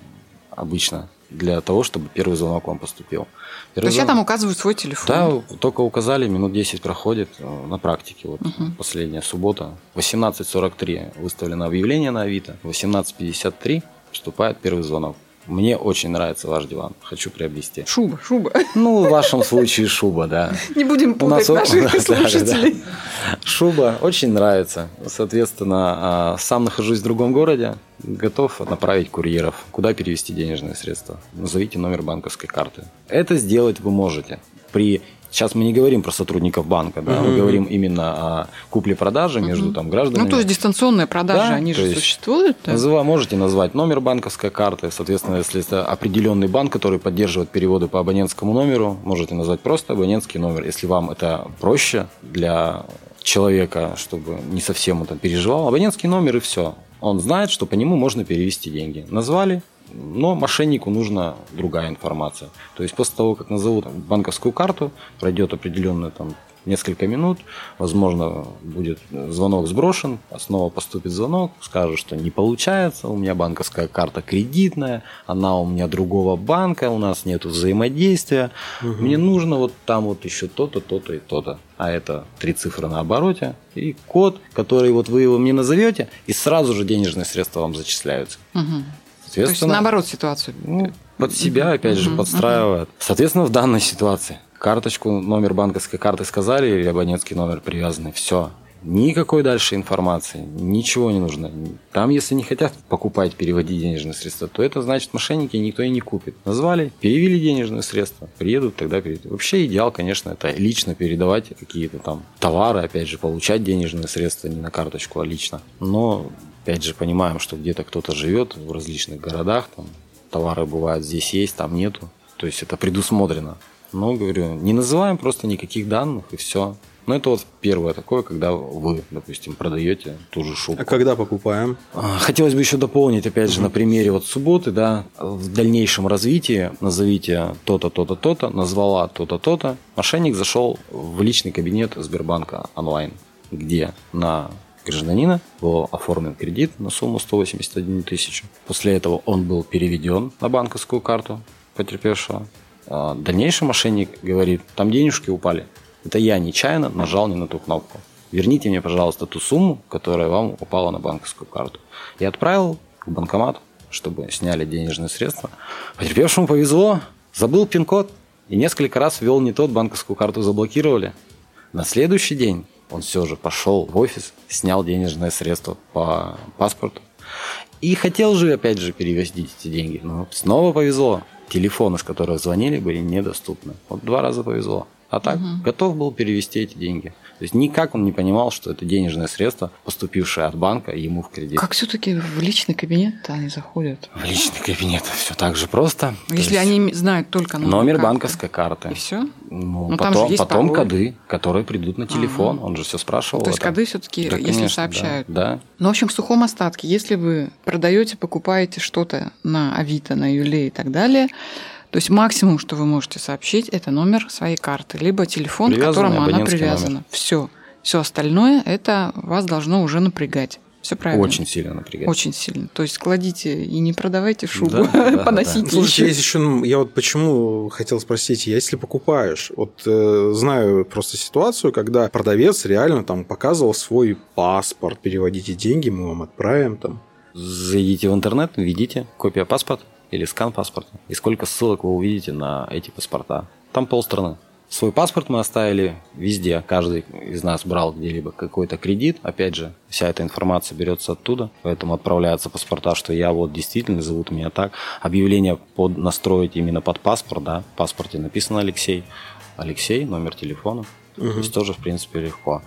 обычно для того, чтобы первый звонок вам поступил. Первый То есть я там указываю свой телефон? Да, только указали, минут 10 проходит э, на практике. Вот угу. последняя суббота. 18.43 выставлено объявление на Авито. 18.53 поступает первый звонок. Мне очень нравится ваш диван. Хочу приобрести. Шуба, шуба. Ну, в вашем случае шуба, да. Не будем путать У нас... наших слушателей. Да, да. Шуба очень нравится. Соответственно, а, сам нахожусь в другом городе. Готов направить курьеров. Куда перевести денежные средства? Назовите номер банковской карты. Это сделать вы можете при Сейчас мы не говорим про сотрудников банка, да, угу. мы говорим именно о купле-продаже угу. между там гражданами. Ну, то есть дистанционные продажи, да, они же существуют. Да? Вы можете назвать номер банковской карты, соответственно, если это определенный банк, который поддерживает переводы по абонентскому номеру, можете назвать просто абонентский номер. Если вам это проще для человека, чтобы не совсем он там переживал, абонентский номер и все. Он знает, что по нему можно перевести деньги. Назвали, но мошеннику нужна другая информация. То есть после того, как назовут банковскую карту, пройдет определенное там несколько минут, возможно, будет звонок сброшен, снова поступит звонок, скажет, что не получается, у меня банковская карта кредитная, она у меня другого банка, у нас нет взаимодействия, угу. мне нужно вот там вот еще то-то, то-то и то-то. А это три цифры на обороте и код, который вот вы его мне назовете, и сразу же денежные средства вам зачисляются. Угу. То есть наоборот ситуацию. Ну, под себя, опять же, подстраивает. Соответственно, в данной ситуации карточку, номер банковской карты сказали или абонентский номер привязанный, все. Никакой дальше информации, ничего не нужно. Там, если не хотят покупать, переводить денежные средства, то это значит мошенники никто и не купит. Назвали, перевели денежные средства, приедут, тогда переведут. Вообще идеал, конечно, это лично передавать какие-то там товары, опять же, получать денежные средства не на карточку, а лично. Но, опять же, понимаем, что где-то кто-то живет в различных городах, там товары бывают здесь есть, там нету. То есть это предусмотрено. Но, говорю, не называем просто никаких данных и все. Ну, это вот первое такое, когда вы, допустим, продаете ту же шубку. А когда покупаем? А, хотелось бы еще дополнить, опять же, на примере вот субботы, да, в дальнейшем развитии назовите то-то, то-то, то-то, назвала то-то, то-то. Мошенник зашел в личный кабинет Сбербанка онлайн, где на гражданина был оформлен кредит на сумму 181 тысячу. После этого он был переведен на банковскую карту потерпевшего. А дальнейший мошенник говорит, там денежки упали, это я нечаянно нажал не на ту кнопку. Верните мне, пожалуйста, ту сумму, которая вам упала на банковскую карту. Я отправил к банкомату, чтобы сняли денежные средства. Потерпевшему повезло, забыл пин-код и несколько раз ввел не тот, банковскую карту заблокировали. На следующий день он все же пошел в офис, снял денежные средства по паспорту. И хотел же, опять же, перевести эти деньги. Но снова повезло. Телефоны, с которых звонили, были недоступны. Вот два раза повезло. А так угу. готов был перевести эти деньги. То есть никак он не понимал, что это денежное средство, поступившее от банка ему в кредит. Как все-таки в личный кабинет они заходят? В личный кабинет все так же просто. Если они знают только номер, номер карты. банковской карты. И все? Ну, Но потом, там потом коды, которые придут на телефон. Ага. Он же все спрашивал. То есть коды все-таки, да, если конечно, сообщают. Да, да. Ну, в общем, в сухом остатке, если вы продаете, покупаете что-то на Авито, на Юле и так далее, то есть максимум, что вы можете сообщить, это номер своей карты, либо телефон, к которому она привязана. Все. Все остальное это вас должно уже напрягать. Все правильно. Очень сильно напрягать. Очень сильно. То есть кладите и не продавайте шубу, да, поносите. Да, да. Слушайте, есть еще, я вот почему хотел спросить, если покупаешь, вот э, знаю просто ситуацию, когда продавец реально там показывал свой паспорт, переводите деньги, мы вам отправим там. Зайдите в интернет, введите копия паспорта или скан паспорта. И сколько ссылок вы увидите на эти паспорта. Там полстраны. Свой паспорт мы оставили везде. Каждый из нас брал где-либо какой-то кредит. Опять же, вся эта информация берется оттуда. Поэтому отправляются паспорта, что я вот действительно зовут меня так. Объявление под, настроить именно под паспорт. Да? В паспорте написано Алексей. Алексей, номер телефона. Угу. То есть тоже, в принципе, легко.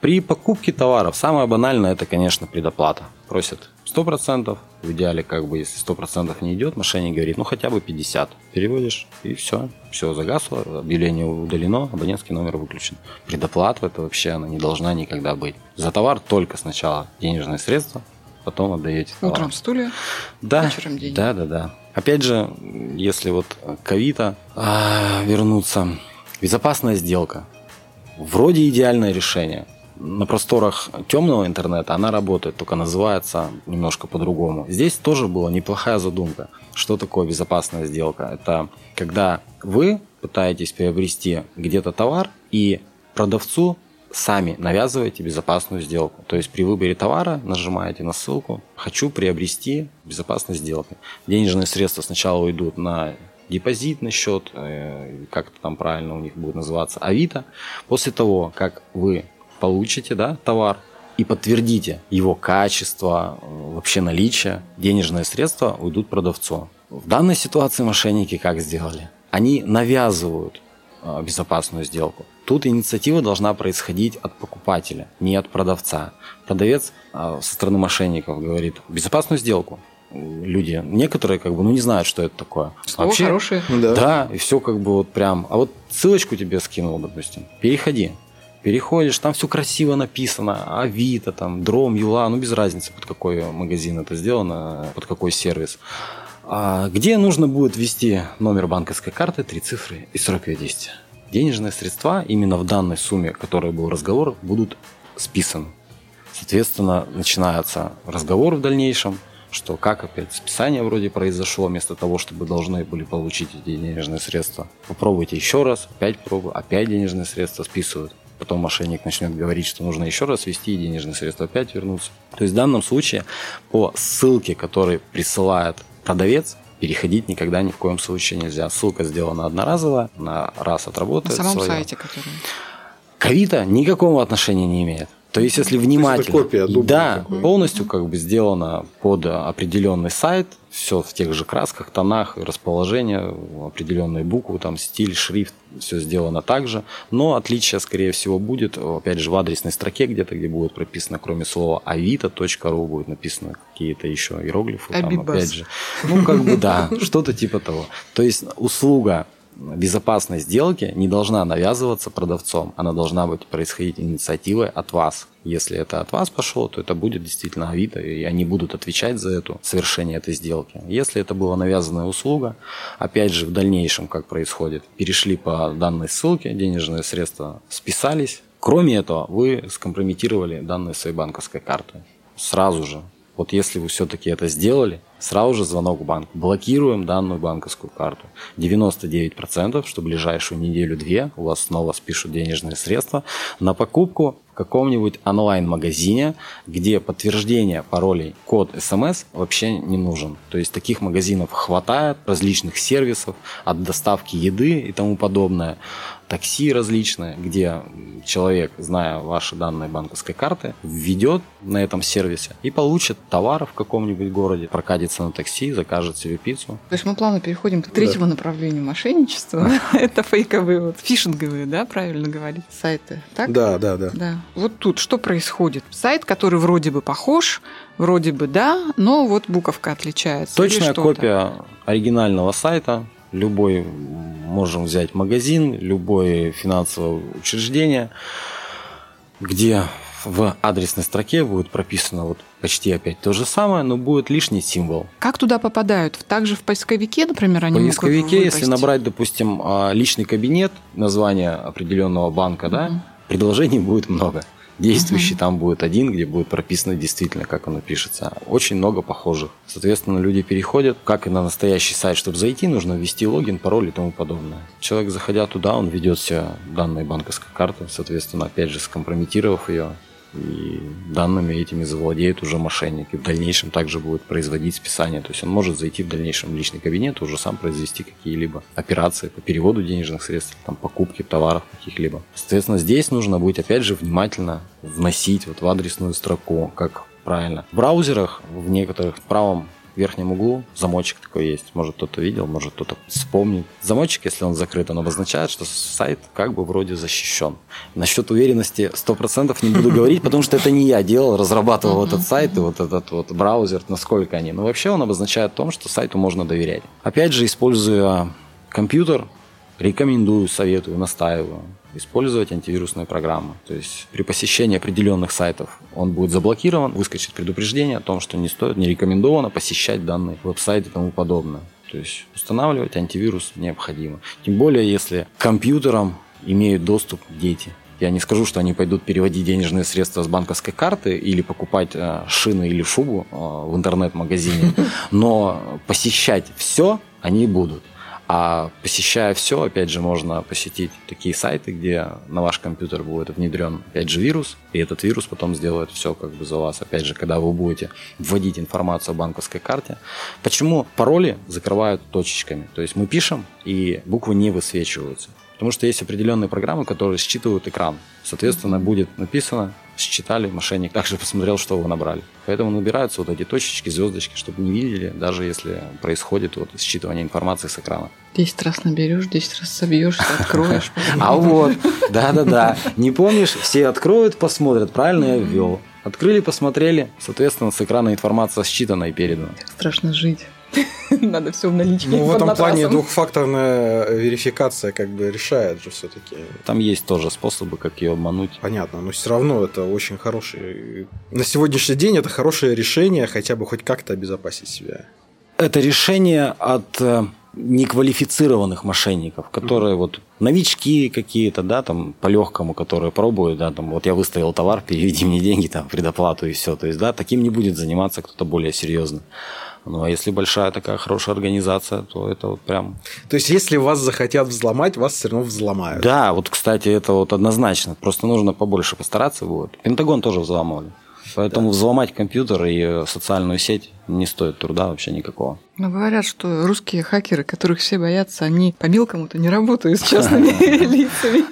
При покупке товаров самое банальное это, конечно, предоплата. Просят 100%, в идеале, как бы, если 100% не идет, мошенник говорит, ну хотя бы 50. Переводишь, и все. Все загасло, объявление удалено, абонентский номер выключен. Предоплата это вообще она не должна никогда быть. За товар только сначала денежные средства, потом отдаете товар. Утром стулья, да, вечером деньги. Да, да, да. Опять же, если вот ковита а, вернуться, безопасная сделка вроде идеальное решение. На просторах темного интернета она работает, только называется немножко по-другому. Здесь тоже была неплохая задумка. Что такое безопасная сделка? Это когда вы пытаетесь приобрести где-то товар и продавцу сами навязываете безопасную сделку. То есть при выборе товара нажимаете на ссылку «Хочу приобрести безопасную сделку». Денежные средства сначала уйдут на депозитный счет, э, как это там правильно у них будет называться, Авито. После того, как вы получите да, товар и подтвердите его качество, э, вообще наличие, денежные средства уйдут продавцу. В данной ситуации мошенники как сделали? Они навязывают э, безопасную сделку. Тут инициатива должна происходить от покупателя, не от продавца. Продавец со стороны мошенников говорит безопасную сделку люди, некоторые как бы, ну не знают, что это такое. Слово Вообще, хорошее. Да. да, и все как бы вот прям. А вот ссылочку тебе скинул, допустим, переходи. Переходишь, там все красиво написано, Авито, там, Дром, Юла, ну без разницы, под какой магазин это сделано, под какой сервис. А где нужно будет ввести номер банковской карты, три цифры и срок ее действия. Денежные средства именно в данной сумме, о которой был разговор, будут списаны. Соответственно, начинается разговор в дальнейшем, что как опять списание вроде произошло, вместо того, чтобы должны были получить эти денежные средства. Попробуйте еще раз, опять пробую, опять денежные средства списывают. Потом мошенник начнет говорить, что нужно еще раз ввести, денежные средства опять вернутся. То есть в данном случае по ссылке, которую присылает продавец, переходить никогда ни в коем случае нельзя. Ссылка сделана одноразово, на раз отработает. На самом свое. сайте, который... К Авито никакого отношения не имеет. То есть, если внимательно... это копия дубля Да, такой. полностью как бы сделано под определенный сайт, все в тех же красках, тонах, расположение, определенные буквы, там стиль, шрифт, все сделано так же. Но отличие, скорее всего, будет, опять же, в адресной строке где-то, где будет прописано, кроме слова avito.ru, будет написано какие-то еще иероглифы. Там, опять же. Ну, как бы да, что-то типа того. То есть, услуга безопасной сделки не должна навязываться продавцом, она должна быть происходить инициативой от вас. Если это от вас пошло, то это будет действительно Авито, и они будут отвечать за это совершение этой сделки. Если это была навязанная услуга, опять же, в дальнейшем, как происходит, перешли по данной ссылке, денежные средства списались. Кроме этого, вы скомпрометировали данные своей банковской карты. Сразу же. Вот если вы все-таки это сделали, сразу же звонок в банк. Блокируем данную банковскую карту. 99%, что ближайшую неделю-две у вас снова спишут денежные средства на покупку в каком-нибудь онлайн-магазине, где подтверждение паролей, код смс вообще не нужен. То есть таких магазинов хватает, различных сервисов, от доставки еды и тому подобное такси различные, где человек, зная ваши данные банковской карты, введет на этом сервисе и получит товар в каком-нибудь городе, прокатится на такси, закажет себе пиццу. То есть мы плавно переходим к третьему направлению мошенничества. Это фейковые, вот, фишинговые, да, правильно говорить, сайты. Так? Да, да, да. Да. Вот тут что происходит? Сайт, который вроде бы похож, вроде бы да, но вот буковка отличается. Точная копия оригинального сайта. Любой можем взять магазин, любое финансовое учреждение, где в адресной строке будет прописано вот почти опять то же самое, но будет лишний символ. Как туда попадают? Также в поисковике, например, В они могут поисковике, если выпасть? набрать, допустим, а, личный кабинет, название определенного банка, да, Мгм. предложений будет много. Действующий там будет один, где будет прописано действительно, как оно пишется. Очень много похожих. Соответственно, люди переходят, как и на настоящий сайт, чтобы зайти, нужно ввести логин, пароль и тому подобное. Человек, заходя туда, он ведет все данные банковской карты, соответственно, опять же, скомпрометировав ее, и данными этими завладеет уже мошенник. И в дальнейшем также будет производить списание. То есть он может зайти в дальнейшем в личный кабинет и уже сам произвести какие-либо операции по переводу денежных средств, там, покупки товаров каких-либо. Соответственно, здесь нужно быть, опять же, внимательно вносить вот в адресную строку, как правильно. В браузерах, в некоторых правом верхнем углу замочек такой есть. Может, кто-то видел, может, кто-то вспомнит. Замочек, если он закрыт, он обозначает, что сайт как бы вроде защищен. Насчет уверенности 100% не буду говорить, потому что это не я делал, разрабатывал этот сайт и вот этот вот браузер, насколько они. Но вообще он обозначает том, что сайту можно доверять. Опять же, используя компьютер, рекомендую, советую, настаиваю использовать антивирусные программы. То есть при посещении определенных сайтов он будет заблокирован, выскочит предупреждение о том, что не стоит, не рекомендовано посещать данный веб-сайт и тому подобное. То есть устанавливать антивирус необходимо. Тем более, если к компьютерам имеют доступ дети. Я не скажу, что они пойдут переводить денежные средства с банковской карты или покупать э, шины или шубу э, в интернет-магазине, но посещать все они будут. А посещая все, опять же, можно посетить такие сайты, где на ваш компьютер будет внедрен, опять же, вирус, и этот вирус потом сделает все как бы за вас. Опять же, когда вы будете вводить информацию о банковской карте. Почему пароли закрывают точечками? То есть мы пишем, и буквы не высвечиваются. Потому что есть определенные программы, которые считывают экран. Соответственно, будет написано, считали, мошенник также посмотрел, что вы набрали. Поэтому набираются вот эти точечки, звездочки, чтобы не видели, даже если происходит вот считывание информации с экрана. Десять раз наберешь, десять раз собьешься, откроешь. А вот, да-да-да. Не помнишь, все откроют, посмотрят, правильно я ввел. Открыли, посмотрели, соответственно, с экрана информация считана и передана. Страшно жить. Надо все в наличке. Ну, в этом плане двухфакторная верификация как бы решает же все-таки. Там есть тоже способы, как ее обмануть. Понятно, но все равно это очень хороший... На сегодняшний день это хорошее решение хотя бы хоть как-то обезопасить себя. Это решение от э, неквалифицированных мошенников, которые вот новички какие-то, да, там по-легкому, которые пробуют, да, там вот я выставил товар, переведи мне деньги, там предоплату и все. То есть, да, таким не будет заниматься кто-то более серьезный. Ну, а если большая такая хорошая организация, то это вот прям... То есть, если вас захотят взломать, вас все равно взломают. Да, вот, кстати, это вот однозначно. Просто нужно побольше постараться будет. Пентагон тоже взламывали. Поэтому взломать компьютер и социальную сеть не стоит труда вообще никакого. Но говорят, что русские хакеры, которых все боятся, они по мелкому-то не работают с частными лицами.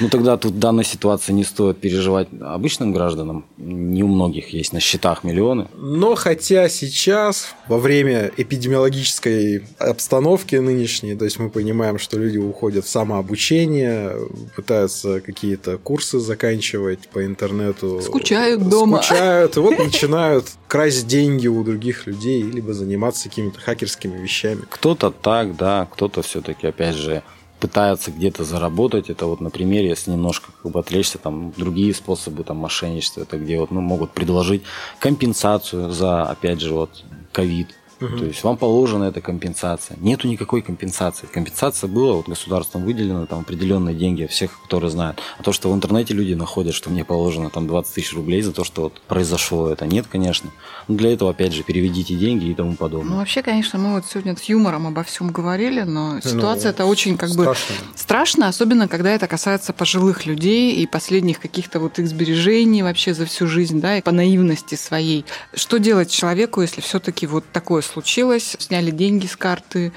Ну тогда тут в данной ситуации не стоит переживать обычным гражданам. Не у многих есть на счетах миллионы. Но хотя сейчас, во время эпидемиологической обстановки нынешней, то есть мы понимаем, что люди уходят в самообучение, пытаются какие-то курсы заканчивать по интернету. Скучают дома. Скучают, и вот начинают красть деньги у других людей, либо заниматься какими-то хакерскими вещами. Кто-то так, да, кто-то все-таки, опять же, пытаются где-то заработать. Это вот на примере, если немножко как бы отвлечься, там другие способы там мошенничества, это где вот ну, могут предложить компенсацию за, опять же, вот ковид. Угу. То есть вам положена эта компенсация. Нету никакой компенсации. Компенсация была, вот государством выделено там определенные деньги, всех, которые знают. А то, что в интернете люди находят, что мне положено там 20 тысяч рублей за то, что вот произошло это, нет, конечно. Но для этого, опять же, переведите деньги и тому подобное. Ну, вообще, конечно, мы вот сегодня с юмором обо всем говорили, но ну, ситуация ну, это очень как страшно. бы страшно, особенно когда это касается пожилых людей и последних каких-то вот их сбережений вообще за всю жизнь, да, и по наивности своей. Что делать человеку, если все-таки вот такое случилось, сняли деньги с карты,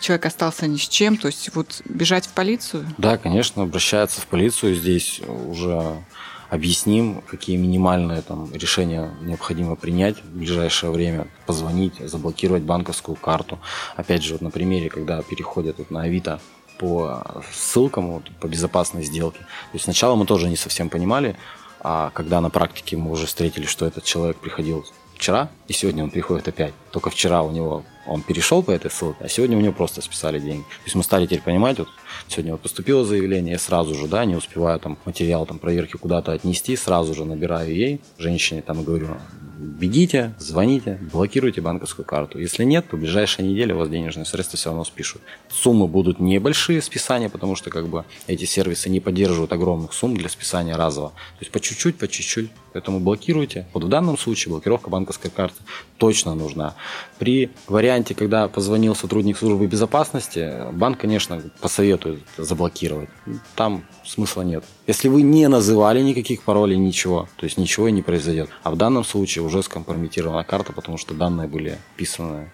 человек остался ни с чем, то есть вот бежать в полицию? Да, конечно, обращается в полицию, здесь уже объясним, какие минимальные там, решения необходимо принять в ближайшее время, позвонить, заблокировать банковскую карту. Опять же, вот на примере, когда переходят вот на Авито по ссылкам, вот, по безопасной сделке. То есть сначала мы тоже не совсем понимали, а когда на практике мы уже встретили, что этот человек приходил вчера, и сегодня он приходит опять. Только вчера у него он перешел по этой ссылке, а сегодня у него просто списали деньги. То есть мы стали теперь понимать, вот сегодня вот поступило заявление, я сразу же, да, не успеваю там материал там проверки куда-то отнести, сразу же набираю ей, женщине там говорю, бегите, звоните, блокируйте банковскую карту. Если нет, то в ближайшие недели у вас денежные средства все равно спишут. Суммы будут небольшие списания, потому что как бы эти сервисы не поддерживают огромных сумм для списания разово. То есть по чуть-чуть, по чуть-чуть. Поэтому блокируйте. Вот в данном случае блокировка банковской карты точно нужна. При варианте, когда позвонил сотрудник службы безопасности, банк, конечно, посоветует заблокировать. Там смысла нет. Если вы не называли никаких паролей, ничего, то есть ничего и не произойдет. А в данном случае уже скомпрометирована карта, потому что данные были вписаны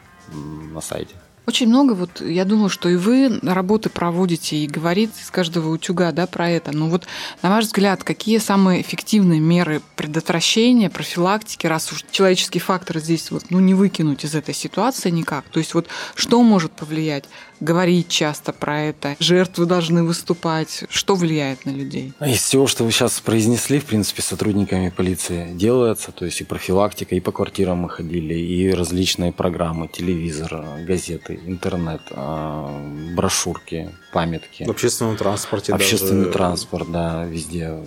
на сайте. Очень много, вот я думаю, что и вы работы проводите и говорите из каждого утюга да, про это. Но вот, на ваш взгляд, какие самые эффективные меры предотвращения, профилактики, раз уж человеческий фактор здесь вот, ну, не выкинуть из этой ситуации никак? То есть вот что может повлиять? Говорить часто про это, жертвы должны выступать. Что влияет на людей? Из всего, что вы сейчас произнесли, в принципе, сотрудниками полиции делается, то есть и профилактика, и по квартирам мы ходили, и различные программы, телевизор, газеты, интернет, а, брошюрки, памятки. В общественном транспорте Общественный даже... транспорт, да, везде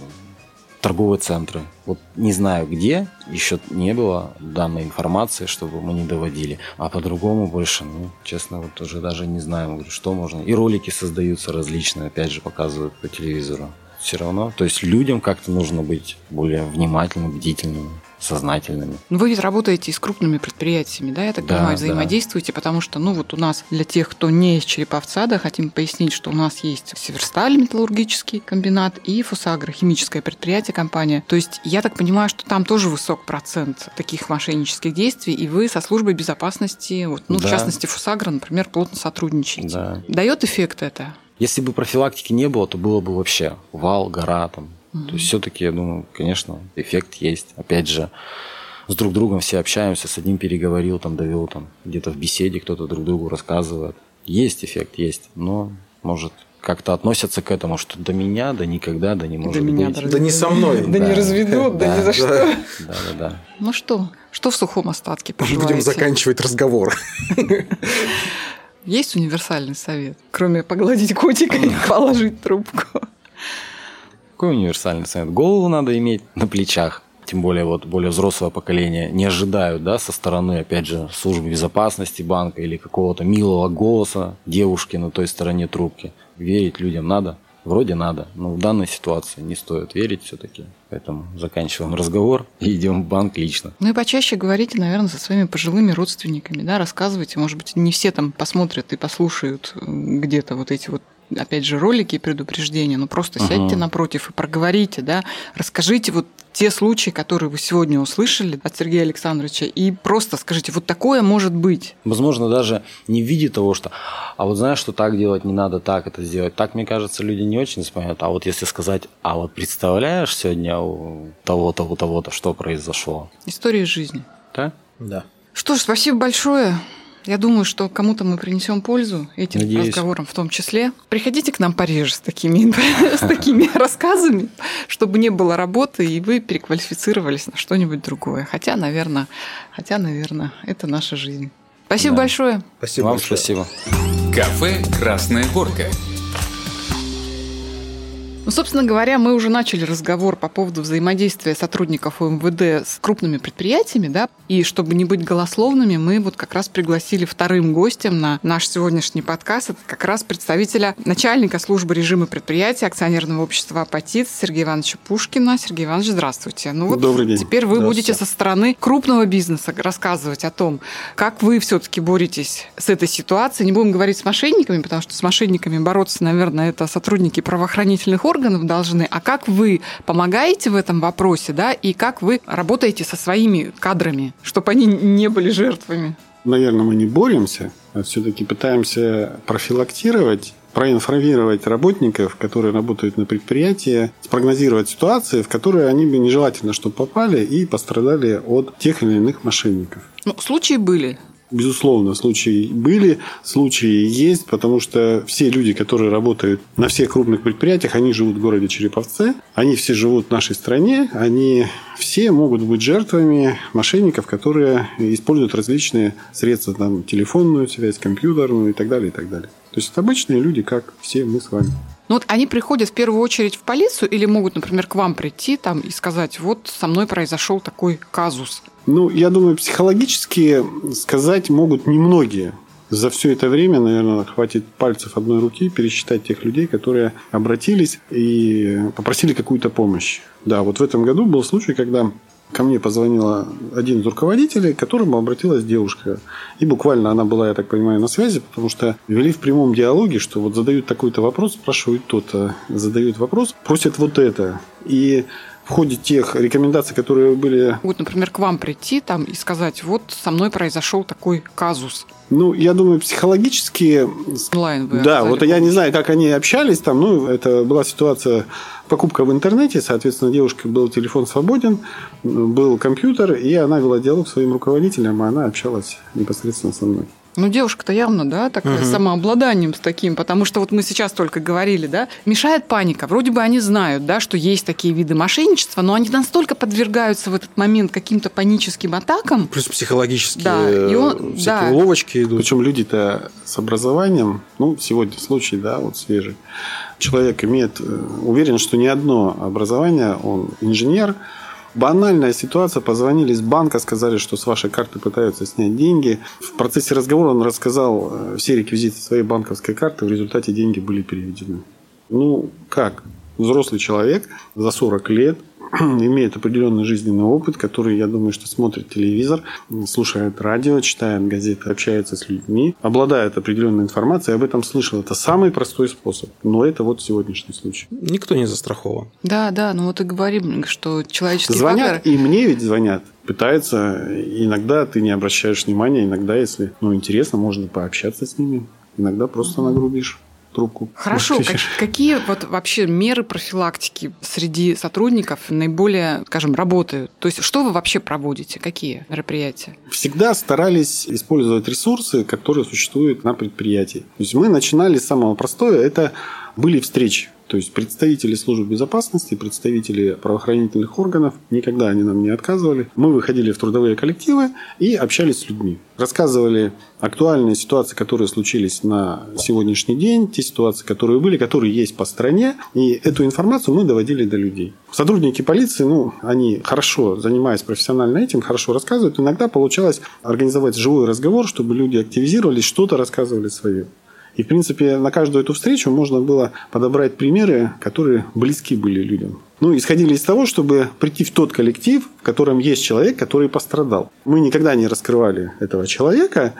торговые центры. Вот не знаю где, еще не было данной информации, чтобы мы не доводили. А по-другому больше, ну, честно, вот уже даже не знаю, что можно. И ролики создаются различные, опять же, показывают по телевизору. Все равно. То есть людям как-то нужно быть более внимательным, бдительным сознательными. Ну, вы ведь работаете с крупными предприятиями, да, я так да, понимаю, взаимодействуете, да. потому что, ну, вот у нас для тех, кто не из Череповца, да, хотим пояснить, что у нас есть Северсталь, металлургический комбинат, и Фусагро, химическое предприятие, компания. То есть я так понимаю, что там тоже высок процент таких мошеннических действий, и вы со службой безопасности, вот, ну, да. в частности, Фусагро, например, плотно сотрудничаете. Да. Дает эффект это? Если бы профилактики не было, то было бы вообще вал, гора, там, то есть все-таки, я думаю, конечно, эффект есть. Опять же, с друг другом все общаемся, с одним переговорил, там, довел, там, где-то в беседе кто-то друг другу рассказывает. Есть эффект, есть, но, может, как-то относятся к этому, что до меня, да никогда, да не может до меня, быть. Да, да не со мной. Да, да не разведут, да, да ни за что. Да, да, да. Ну что, что в сухом остатке пожелаете? Будем заканчивать разговор. Есть универсальный совет, кроме погладить котика и положить трубку? Какой универсальный совет? Голову надо иметь на плечах. Тем более вот более взрослого поколения не ожидают, да, со стороны, опять же, службы безопасности банка или какого-то милого голоса девушки на той стороне трубки. Верить людям надо, вроде надо, но в данной ситуации не стоит верить все-таки. Поэтому заканчиваем разговор и идем в банк лично. Ну и почаще говорите, наверное, со своими пожилыми родственниками, да, рассказывайте. Может быть, не все там посмотрят и послушают где-то вот эти вот опять же, ролики и предупреждения, ну просто угу. сядьте напротив и проговорите, да, расскажите вот те случаи, которые вы сегодня услышали от Сергея Александровича, и просто скажите, вот такое может быть. Возможно, даже не в виде того, что, а вот знаешь, что так делать не надо, так это сделать. Так, мне кажется, люди не очень вспоминают. А вот если сказать, а вот представляешь сегодня у того-то, у того-то, что произошло? История жизни. Да? Да. Что ж, спасибо большое. Я думаю, что кому-то мы принесем пользу этим Надеюсь. разговором в том числе. Приходите к нам пореже с такими, с такими рассказами, чтобы не было работы, и вы переквалифицировались на что-нибудь другое. Хотя, наверное, хотя, наверное, это наша жизнь. Спасибо Да. большое. Спасибо Вам большое. спасибо. Кафе «Красная горка». Ну, собственно говоря, мы уже начали разговор по поводу взаимодействия сотрудников УМВД с крупными предприятиями, да, и чтобы не быть голословными, мы вот как раз пригласили вторым гостем на наш сегодняшний подкаст, это как раз представителя начальника службы режима предприятия акционерного общества «Апатит» Сергея Ивановича Пушкина. Сергей Иванович, здравствуйте. Ну вот Добрый день. Теперь вы будете со стороны крупного бизнеса рассказывать о том, как вы все-таки боретесь с этой ситуацией. Не будем говорить с мошенниками, потому что с мошенниками бороться, наверное, это сотрудники правоохранительных органов должны. А как вы помогаете в этом вопросе, да, и как вы работаете со своими кадрами, чтобы они не были жертвами? Наверное, мы не боремся, а все-таки пытаемся профилактировать проинформировать работников, которые работают на предприятии, спрогнозировать ситуации, в которые они бы нежелательно, чтобы попали и пострадали от тех или иных мошенников. Ну, случаи были. Безусловно, случаи были, случаи есть, потому что все люди, которые работают на всех крупных предприятиях, они живут в городе Череповце, они все живут в нашей стране, они все могут быть жертвами мошенников, которые используют различные средства, там, телефонную связь, компьютерную и так далее, и так далее. То есть это обычные люди, как все мы с вами. Ну вот они приходят в первую очередь в полицию или могут, например, к вам прийти там и сказать, вот со мной произошел такой казус. Ну, я думаю, психологически сказать могут немногие. За все это время, наверное, хватит пальцев одной руки пересчитать тех людей, которые обратились и попросили какую-то помощь. Да, вот в этом году был случай, когда ко мне позвонила один из руководителей, к которому обратилась девушка. И буквально она была, я так понимаю, на связи, потому что вели в прямом диалоге, что вот задают такой-то вопрос, спрашивают то-то, задают вопрос, просят вот это. И в ходе тех рекомендаций, которые были Могут, например, к вам прийти там и сказать, вот со мной произошел такой казус. Ну, я думаю, психологически... Онлайн вы Да, вот я не знаю, как они общались там. Ну, это была ситуация покупка в интернете. Соответственно, девушка был телефон свободен, был компьютер, и она вела диалог с своим руководителем, а она общалась непосредственно со мной. Ну, девушка-то явно, да, такая с самообладанием с таким, потому что вот мы сейчас только говорили, да, мешает паника. Вроде бы они знают, да, что есть такие виды мошенничества, но они настолько подвергаются в этот момент каким-то паническим атакам. Плюс психологические Да, и он- э, всякие да. уловочки идут. Причем люди-то с образованием, ну, сегодня случай, да, вот свежий. Человек имеет, э, уверен, что не одно образование, он инженер. Банальная ситуация, позвонили из банка, сказали, что с вашей карты пытаются снять деньги. В процессе разговора он рассказал э, все реквизиты своей банковской карты, в результате деньги были переведены. Ну, как? Взрослый человек за 40 лет имеет определенный жизненный опыт, который, я думаю, что смотрит телевизор, слушает радио, читает газеты, общается с людьми, обладает определенной информацией, об этом слышал. Это самый простой способ. Но это вот сегодняшний случай. Никто не застрахован. Да, да, ну вот и говорим, что человеческий Звонят, фактор... и мне ведь звонят. Пытаются, иногда ты не обращаешь внимания, иногда, если ну, интересно, можно пообщаться с ними. Иногда просто нагрубишь трубку. Хорошо, как- какие вот вообще меры профилактики среди сотрудников наиболее, скажем, работают? То есть что вы вообще проводите? Какие мероприятия? всегда старались использовать ресурсы, которые существуют на предприятии. То есть мы начинали с самого простого, это были встречи. То есть представители службы безопасности, представители правоохранительных органов, никогда они нам не отказывали. Мы выходили в трудовые коллективы и общались с людьми. Рассказывали актуальные ситуации, которые случились на сегодняшний день, те ситуации, которые были, которые есть по стране. И эту информацию мы доводили до людей. Сотрудники полиции, ну, они хорошо, занимаясь профессионально этим, хорошо рассказывают. Иногда получалось организовать живой разговор, чтобы люди активизировались, что-то рассказывали свое. И, в принципе, на каждую эту встречу можно было подобрать примеры, которые близки были людям. Ну, исходили из того, чтобы прийти в тот коллектив, в котором есть человек, который пострадал. Мы никогда не раскрывали этого человека,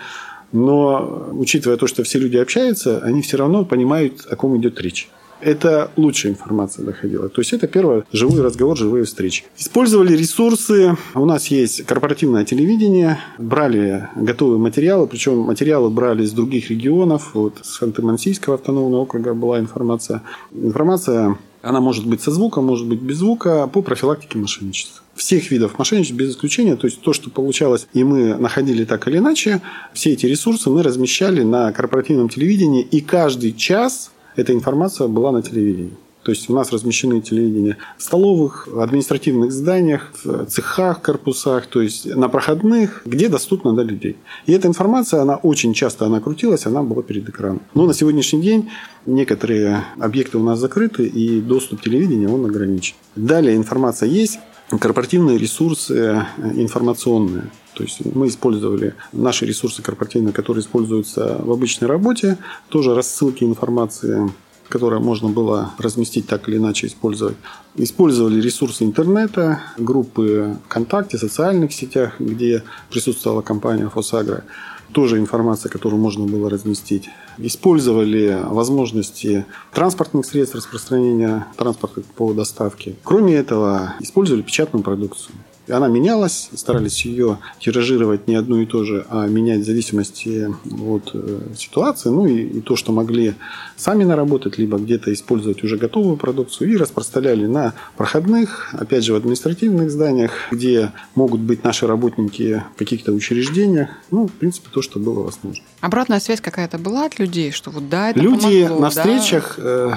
но учитывая то, что все люди общаются, они все равно понимают, о ком идет речь. Это лучшая информация доходила. То есть это первое, живой разговор, живые встречи. Использовали ресурсы. У нас есть корпоративное телевидение. Брали готовые материалы, причем материалы брали из других регионов. Вот с Ханты-Мансийского автономного округа была информация. Информация она может быть со звуком, может быть без звука по профилактике мошенничества. Всех видов мошенничества без исключения, то есть то, что получалось, и мы находили так или иначе, все эти ресурсы мы размещали на корпоративном телевидении, и каждый час эта информация была на телевидении. То есть у нас размещены телевидения в столовых, административных зданиях, в цехах, корпусах, то есть на проходных, где доступно до людей. И эта информация, она очень часто она крутилась, она была перед экраном. Но на сегодняшний день некоторые объекты у нас закрыты, и доступ телевидения он ограничен. Далее информация есть, корпоративные ресурсы информационные. То есть мы использовали наши ресурсы корпоративные, которые используются в обычной работе, тоже рассылки информации которое можно было разместить так или иначе использовать. Использовали ресурсы интернета, группы ВКонтакте, социальных сетях, где присутствовала компания Фосагра. Тоже информация, которую можно было разместить. Использовали возможности транспортных средств распространения транспорта по доставке. Кроме этого, использовали печатную продукцию. И она менялась, старались ее тиражировать не одну и то же, а менять в зависимости от э, ситуации, ну и, и то, что могли сами наработать, либо где-то использовать уже готовую продукцию, и распространяли на проходных, опять же, в административных зданиях, где могут быть наши работники в каких-то учреждениях, ну, в принципе, то, что было возможно. Обратная связь какая-то была от людей, что вот да, это Люди помогло, на да. встречах э,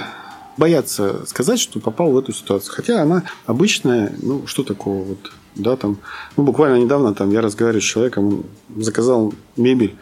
боятся сказать, что попал в эту ситуацию. Хотя она обычная, ну, что такого вот, да, там, ну, буквально недавно там я разговариваю с человеком, он заказал мебель,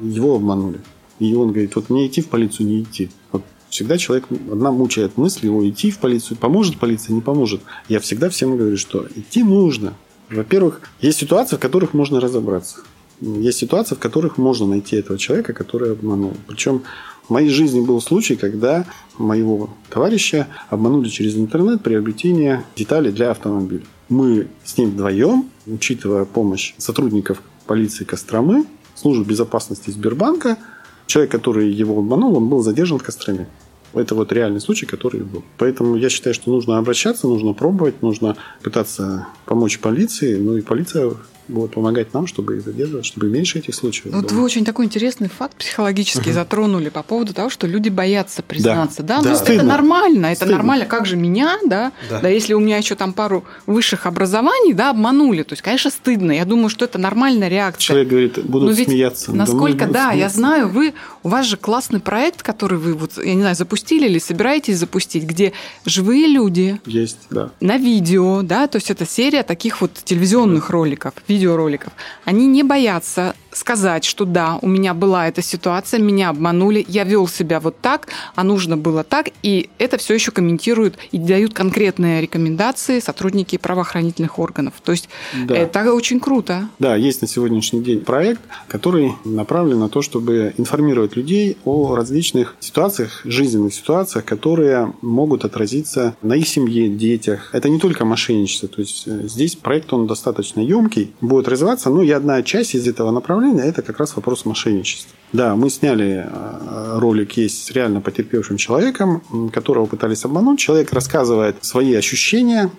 его обманули. И он говорит, вот мне идти в полицию, не идти. Вот всегда человек, одна мучает мысль его идти в полицию, поможет полиция, не поможет. Я всегда всем говорю, что идти нужно. Во-первых, есть ситуации, в которых можно разобраться. Есть ситуации, в которых можно найти этого человека, который обманул. Причем в моей жизни был случай, когда моего товарища обманули через интернет приобретение деталей для автомобиля. Мы с ним вдвоем, учитывая помощь сотрудников полиции Костромы, службы безопасности Сбербанка, человек, который его обманул, он был задержан в Костроме. Это вот реальный случай, который был. Поэтому я считаю, что нужно обращаться, нужно пробовать, нужно пытаться помочь полиции. Ну и полиция будет помогать нам, чтобы их задерживать, чтобы меньше этих случаев Вот было. вы очень такой интересный факт психологически затронули по поводу того, что люди боятся признаться. Да, Да. ну Стыдно. это нормально, это Стыдно. нормально. Как же меня, да? Да. да? если у меня еще там пару высших образований, да, обманули. То есть, конечно, стыдно. Я думаю, что это нормальная реакция. Человек говорит, будут Но ведь смеяться. Насколько, будут да, я знаю, вы, у вас же классный проект, который вы, вот, я не знаю, запустили или собираетесь запустить, где живые люди Есть, да. на видео, да, то есть это серия таких вот телевизионных роликов, видеороликов. Они не боятся сказать, что да, у меня была эта ситуация, меня обманули, я вел себя вот так, а нужно было так, и это все еще комментируют и дают конкретные рекомендации сотрудники правоохранительных органов. То есть Да. это очень круто. Да, есть на сегодняшний день проект, который направлен на то, чтобы информировать людей о различных ситуациях, жизненных ситуациях, которые могут отразиться на их семье, детях. Это не только мошенничество. То есть э, здесь проект, он достаточно емкий, будет развиваться. Ну и одна часть из этого направления – это как раз вопрос мошенничества. Да, мы сняли э, ролик есть с реально потерпевшим человеком, которого пытались обмануть. Человек рассказывает свои ощущения,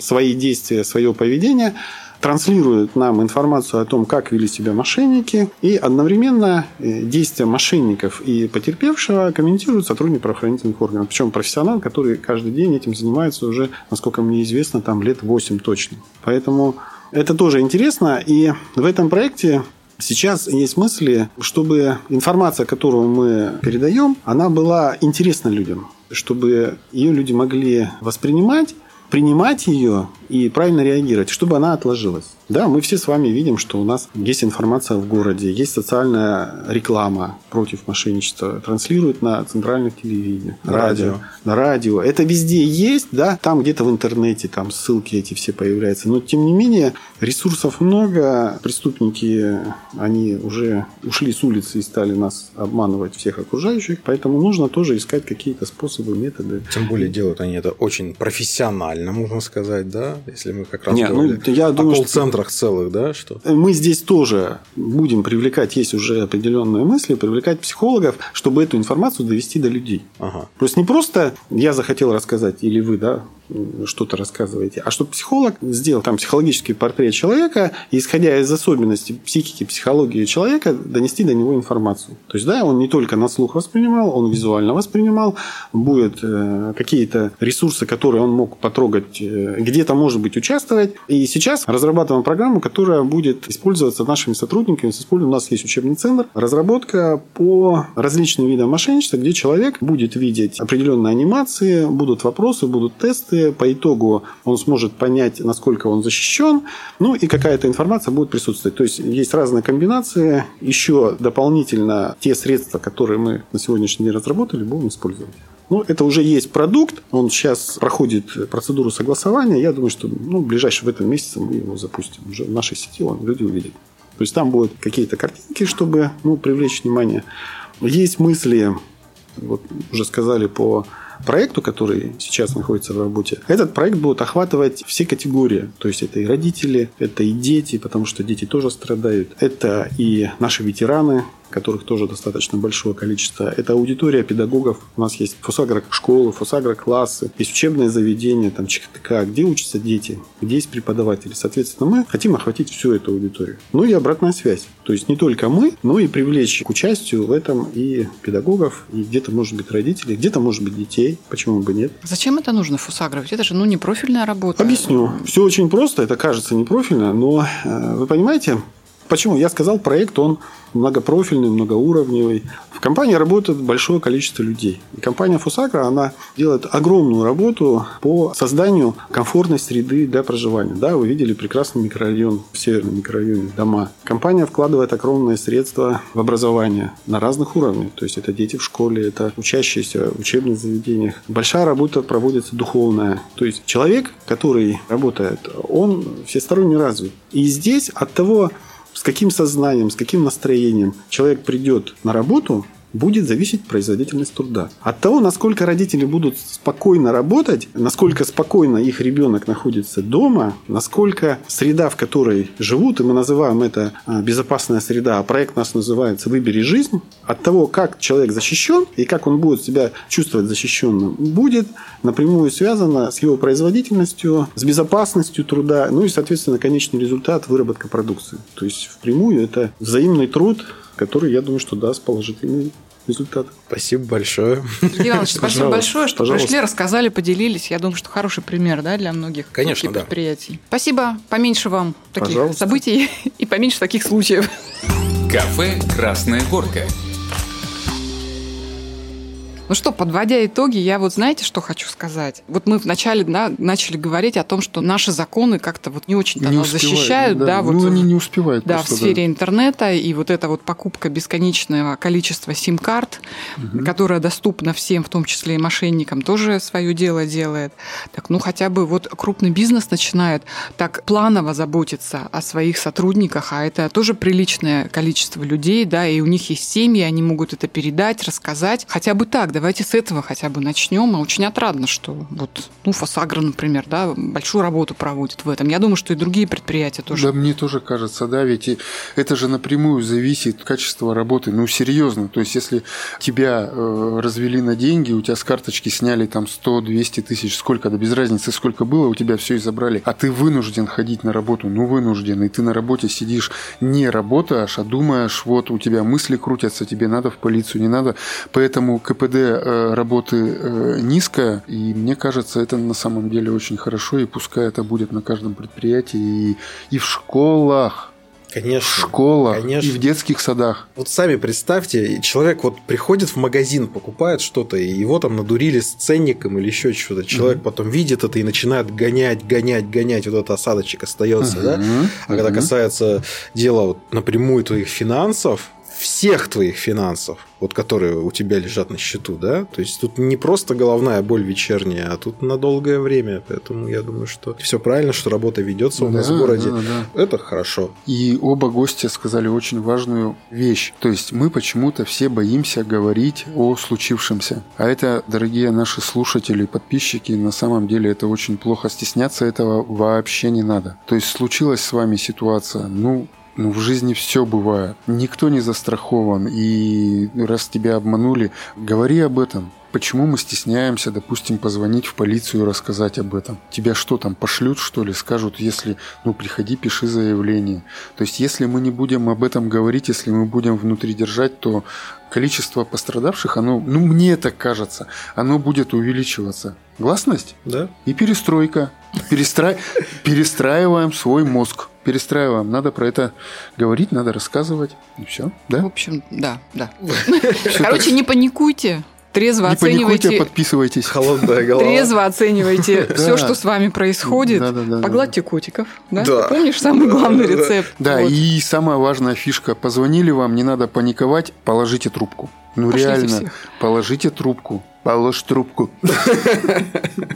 свои действия, свое поведение – транслирует нам информацию о том, как вели себя мошенники, и одновременно э, действия мошенников и потерпевшего комментирует сотрудник правоохранительных органов. Причем профессионал, который каждый день этим занимается уже, насколько мне известно, там лет 8 точно. Поэтому это тоже интересно. И в этом проекте Сейчас есть мысли, чтобы информация, которую мы передаем, она была интересна людям, чтобы ее люди могли воспринимать, принимать ее и правильно реагировать, чтобы она отложилась. Да, мы все с вами видим, что у нас есть информация в городе, есть социальная реклама против мошенничества, транслируют на центральных телевидениях, радио, радио. на радио. Это везде есть, да, там где-то в интернете, там ссылки эти все появляются. Но, тем не менее, ресурсов много, преступники, они уже ушли с улицы и стали нас обманывать всех окружающих, поэтому нужно тоже искать какие-то способы, методы. Тем более делают они это очень профессионально, можно сказать, да. Если мы как раз Нет, ну, говорили я о думаю, что- колл-центрах целых, да, что? Мы здесь тоже будем привлекать, есть уже определенные мысли, привлекать психологов, чтобы эту информацию довести до людей. Ага. То есть не просто я захотел рассказать, или вы, да, что-то рассказываете, а чтобы психолог сделал там психологический портрет человека, и, исходя из особенностей психики, психологии человека, донести до него информацию. То есть, да, он не только на слух воспринимал, он визуально воспринимал, будет э, какие-то ресурсы, которые он мог потрогать, э, где-то, может быть, участвовать. И сейчас разрабатываем программу, которая будет использоваться нашими сотрудниками. У нас есть учебный центр. Разработка по различным видам мошенничества, где человек будет видеть определенные анимации, будут вопросы, будут тесты. По итогу он сможет понять, насколько он защищен. Ну и какая-то информация будет присутствовать. То есть есть разные комбинации. Еще дополнительно те средства, которые мы на сегодняшний день разработали, будем использовать. Ну, это уже есть продукт, он сейчас проходит процедуру согласования. Я думаю, что ну, в ближайшем в этом месяце мы его запустим. Уже в нашей сети он люди увидят. То есть там будут какие-то картинки, чтобы ну, привлечь внимание. Есть мысли, вот уже сказали по проекту, который сейчас находится в работе. Этот проект будет охватывать все категории. То есть это и родители, это и дети, потому что дети тоже страдают. Это и наши ветераны, которых тоже достаточно большое количество. Это аудитория педагогов. У нас есть фосагро школы, фосагро классы, есть учебное заведение, там ЧКТК, где учатся дети, где есть преподаватели. Соответственно, мы хотим охватить всю эту аудиторию. Ну и обратная связь. То есть не только мы, но и привлечь к участию в этом и педагогов, и где-то, может быть, родителей, где-то, может быть, детей. Почему бы нет? Зачем это нужно, Фусагро? Ведь это же ну, не профильная работа. Объясню. Все очень просто, это кажется непрофильно, но э, вы понимаете, почему? Я сказал, проект, он многопрофильный, многоуровневый. В компании работает большое количество людей. И компания Фусагра, она делает огромную работу по созданию комфортной среды для проживания. Да, вы видели прекрасный микрорайон, в северном микрорайоне, дома. Компания вкладывает огромные средства в образование на разных уровнях. То есть, это дети в школе, это учащиеся в учебных заведениях. Большая работа проводится духовная. То есть, человек, который работает, он всесторонне развит. И здесь от того, с каким сознанием, с каким настроением человек придет на работу, будет зависеть производительность труда. От того, насколько родители будут спокойно работать, насколько спокойно их ребенок находится дома, насколько среда, в которой живут, и мы называем это а, безопасная среда, а проект наш называется «Выбери жизнь», от того, как человек защищен и как он будет себя чувствовать защищенным, будет напрямую связано с его производительностью, с безопасностью труда, ну и, соответственно, конечный результат – выработка продукции. То есть, впрямую это взаимный труд, который, я думаю, что даст положительный результат. Спасибо большое. Сергей Иванович, спасибо Пожалуйста, большое, что пожалуйста. пришли, рассказали, поделились. Я думаю, что хороший пример да, для многих Конечно, да. предприятий. Спасибо. Поменьше вам таких Пожалуйста. событий и поменьше таких случаев. Кафе «Красная горка». Ну что, подводя итоги, я вот знаете, что хочу сказать? Вот мы вначале да, начали говорить о том, что наши законы как-то вот не очень-то Не нас успевают, защищают, да, вот ну, в- они не успевают. Да, в просто, сфере интернета и вот эта вот покупка бесконечного количества сим-карт, которая доступна всем, в том числе и мошенникам, тоже свое дело делает. Так, ну хотя бы вот крупный бизнес начинает так планово заботиться о своих сотрудниках, а это тоже приличное количество людей, да, и у них есть семьи, они могут это передать, рассказать. Хотя бы так, давайте с этого хотя бы начнем. А очень отрадно, что вот, ну, Фосагро, например, да, большую работу проводит в этом. Я думаю, что и другие предприятия тоже. Да, мне тоже кажется, да, ведь и это же напрямую зависит от качества работы. Ну, серьезно. То есть, если тебя э, развели на деньги, у тебя с карточки сняли там 100-200 тысяч, сколько, да без разницы, сколько было, у тебя все и забрали. А ты вынужден ходить на работу, ну, вынужден. И ты на работе сидишь, не работаешь, а думаешь, вот у тебя мысли крутятся, тебе надо в полицию, не надо. Поэтому КПД э, работы э, низкая, и мне кажется, это на самом деле очень хорошо, и пускай это будет на каждом предприятии, и, и в школах, в Конечно. школах, Конечно. и в детских садах. Вот сами представьте, человек вот приходит в магазин, покупает что-то, и его там надурили с ценником или еще что-то. Человек потом видит это и начинает гонять, гонять, гонять, вот этот осадочек остается, да? Мгм. А когда Мгм. касается дела вот напрямую твоих финансов, всех твоих финансов, вот которые у тебя лежат на счету, да? То есть тут не просто головная боль вечерняя, а тут на долгое время. Поэтому я думаю, что все правильно, что работа ведется у нас Да, в городе. да, да. Это хорошо. И оба гостя сказали очень важную вещь. То есть мы почему-то все боимся говорить о случившемся. А это, дорогие наши слушатели, подписчики, на самом деле это очень плохо. Стесняться этого вообще не надо. То есть случилась с вами ситуация, ну, ну, в жизни все бывает. Никто не застрахован. И раз тебя обманули, говори об этом. Почему мы стесняемся, допустим, позвонить в полицию и рассказать об этом? Тебя что там, пошлют, что ли? Скажут, если, ну, приходи, пиши заявление. То есть, если мы не будем об этом говорить, если мы будем внутри держать, то количество пострадавших, оно, ну, мне так кажется, оно будет увеличиваться. Гласность? Да? И перестройка. Перестра... Перестраиваем свой мозг. Перестраиваем. Надо про это говорить, надо рассказывать. И все, В да? общем, да, да. Короче, не паникуйте, трезво не паникуйте, оценивайте. подписывайтесь. Холодная голова. Трезво оценивайте все, что с вами происходит. Погладьте котиков. Да? Помнишь самый главный рецепт? Да, и самая важная фишка. Позвонили вам, не надо паниковать, положите трубку. Ну Пошлите реально, всех. положите трубку. Положь трубку.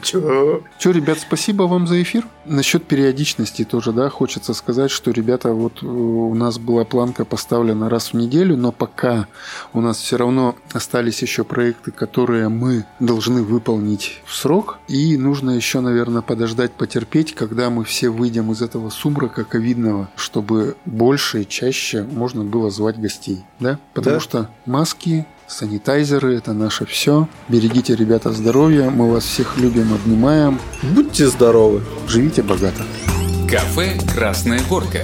Че, ребят, спасибо вам за эфир. Насчет периодичности тоже, да, хочется сказать, что, ребята, вот э, у нас была планка поставлена раз в неделю, но пока у нас все равно остались еще проекты, которые мы должны выполнить в срок. И нужно еще, наверное, подождать, потерпеть, когда мы все выйдем из этого сумрака ковидного, чтобы больше и чаще можно было звать гостей, да? Потому Да. что маски, санитайзеры – это наше все. Берегите, ребята, здоровья. Мы вас всех любим, обнимаем. Будьте здоровы. Живите богато. Кафе «Красная горка».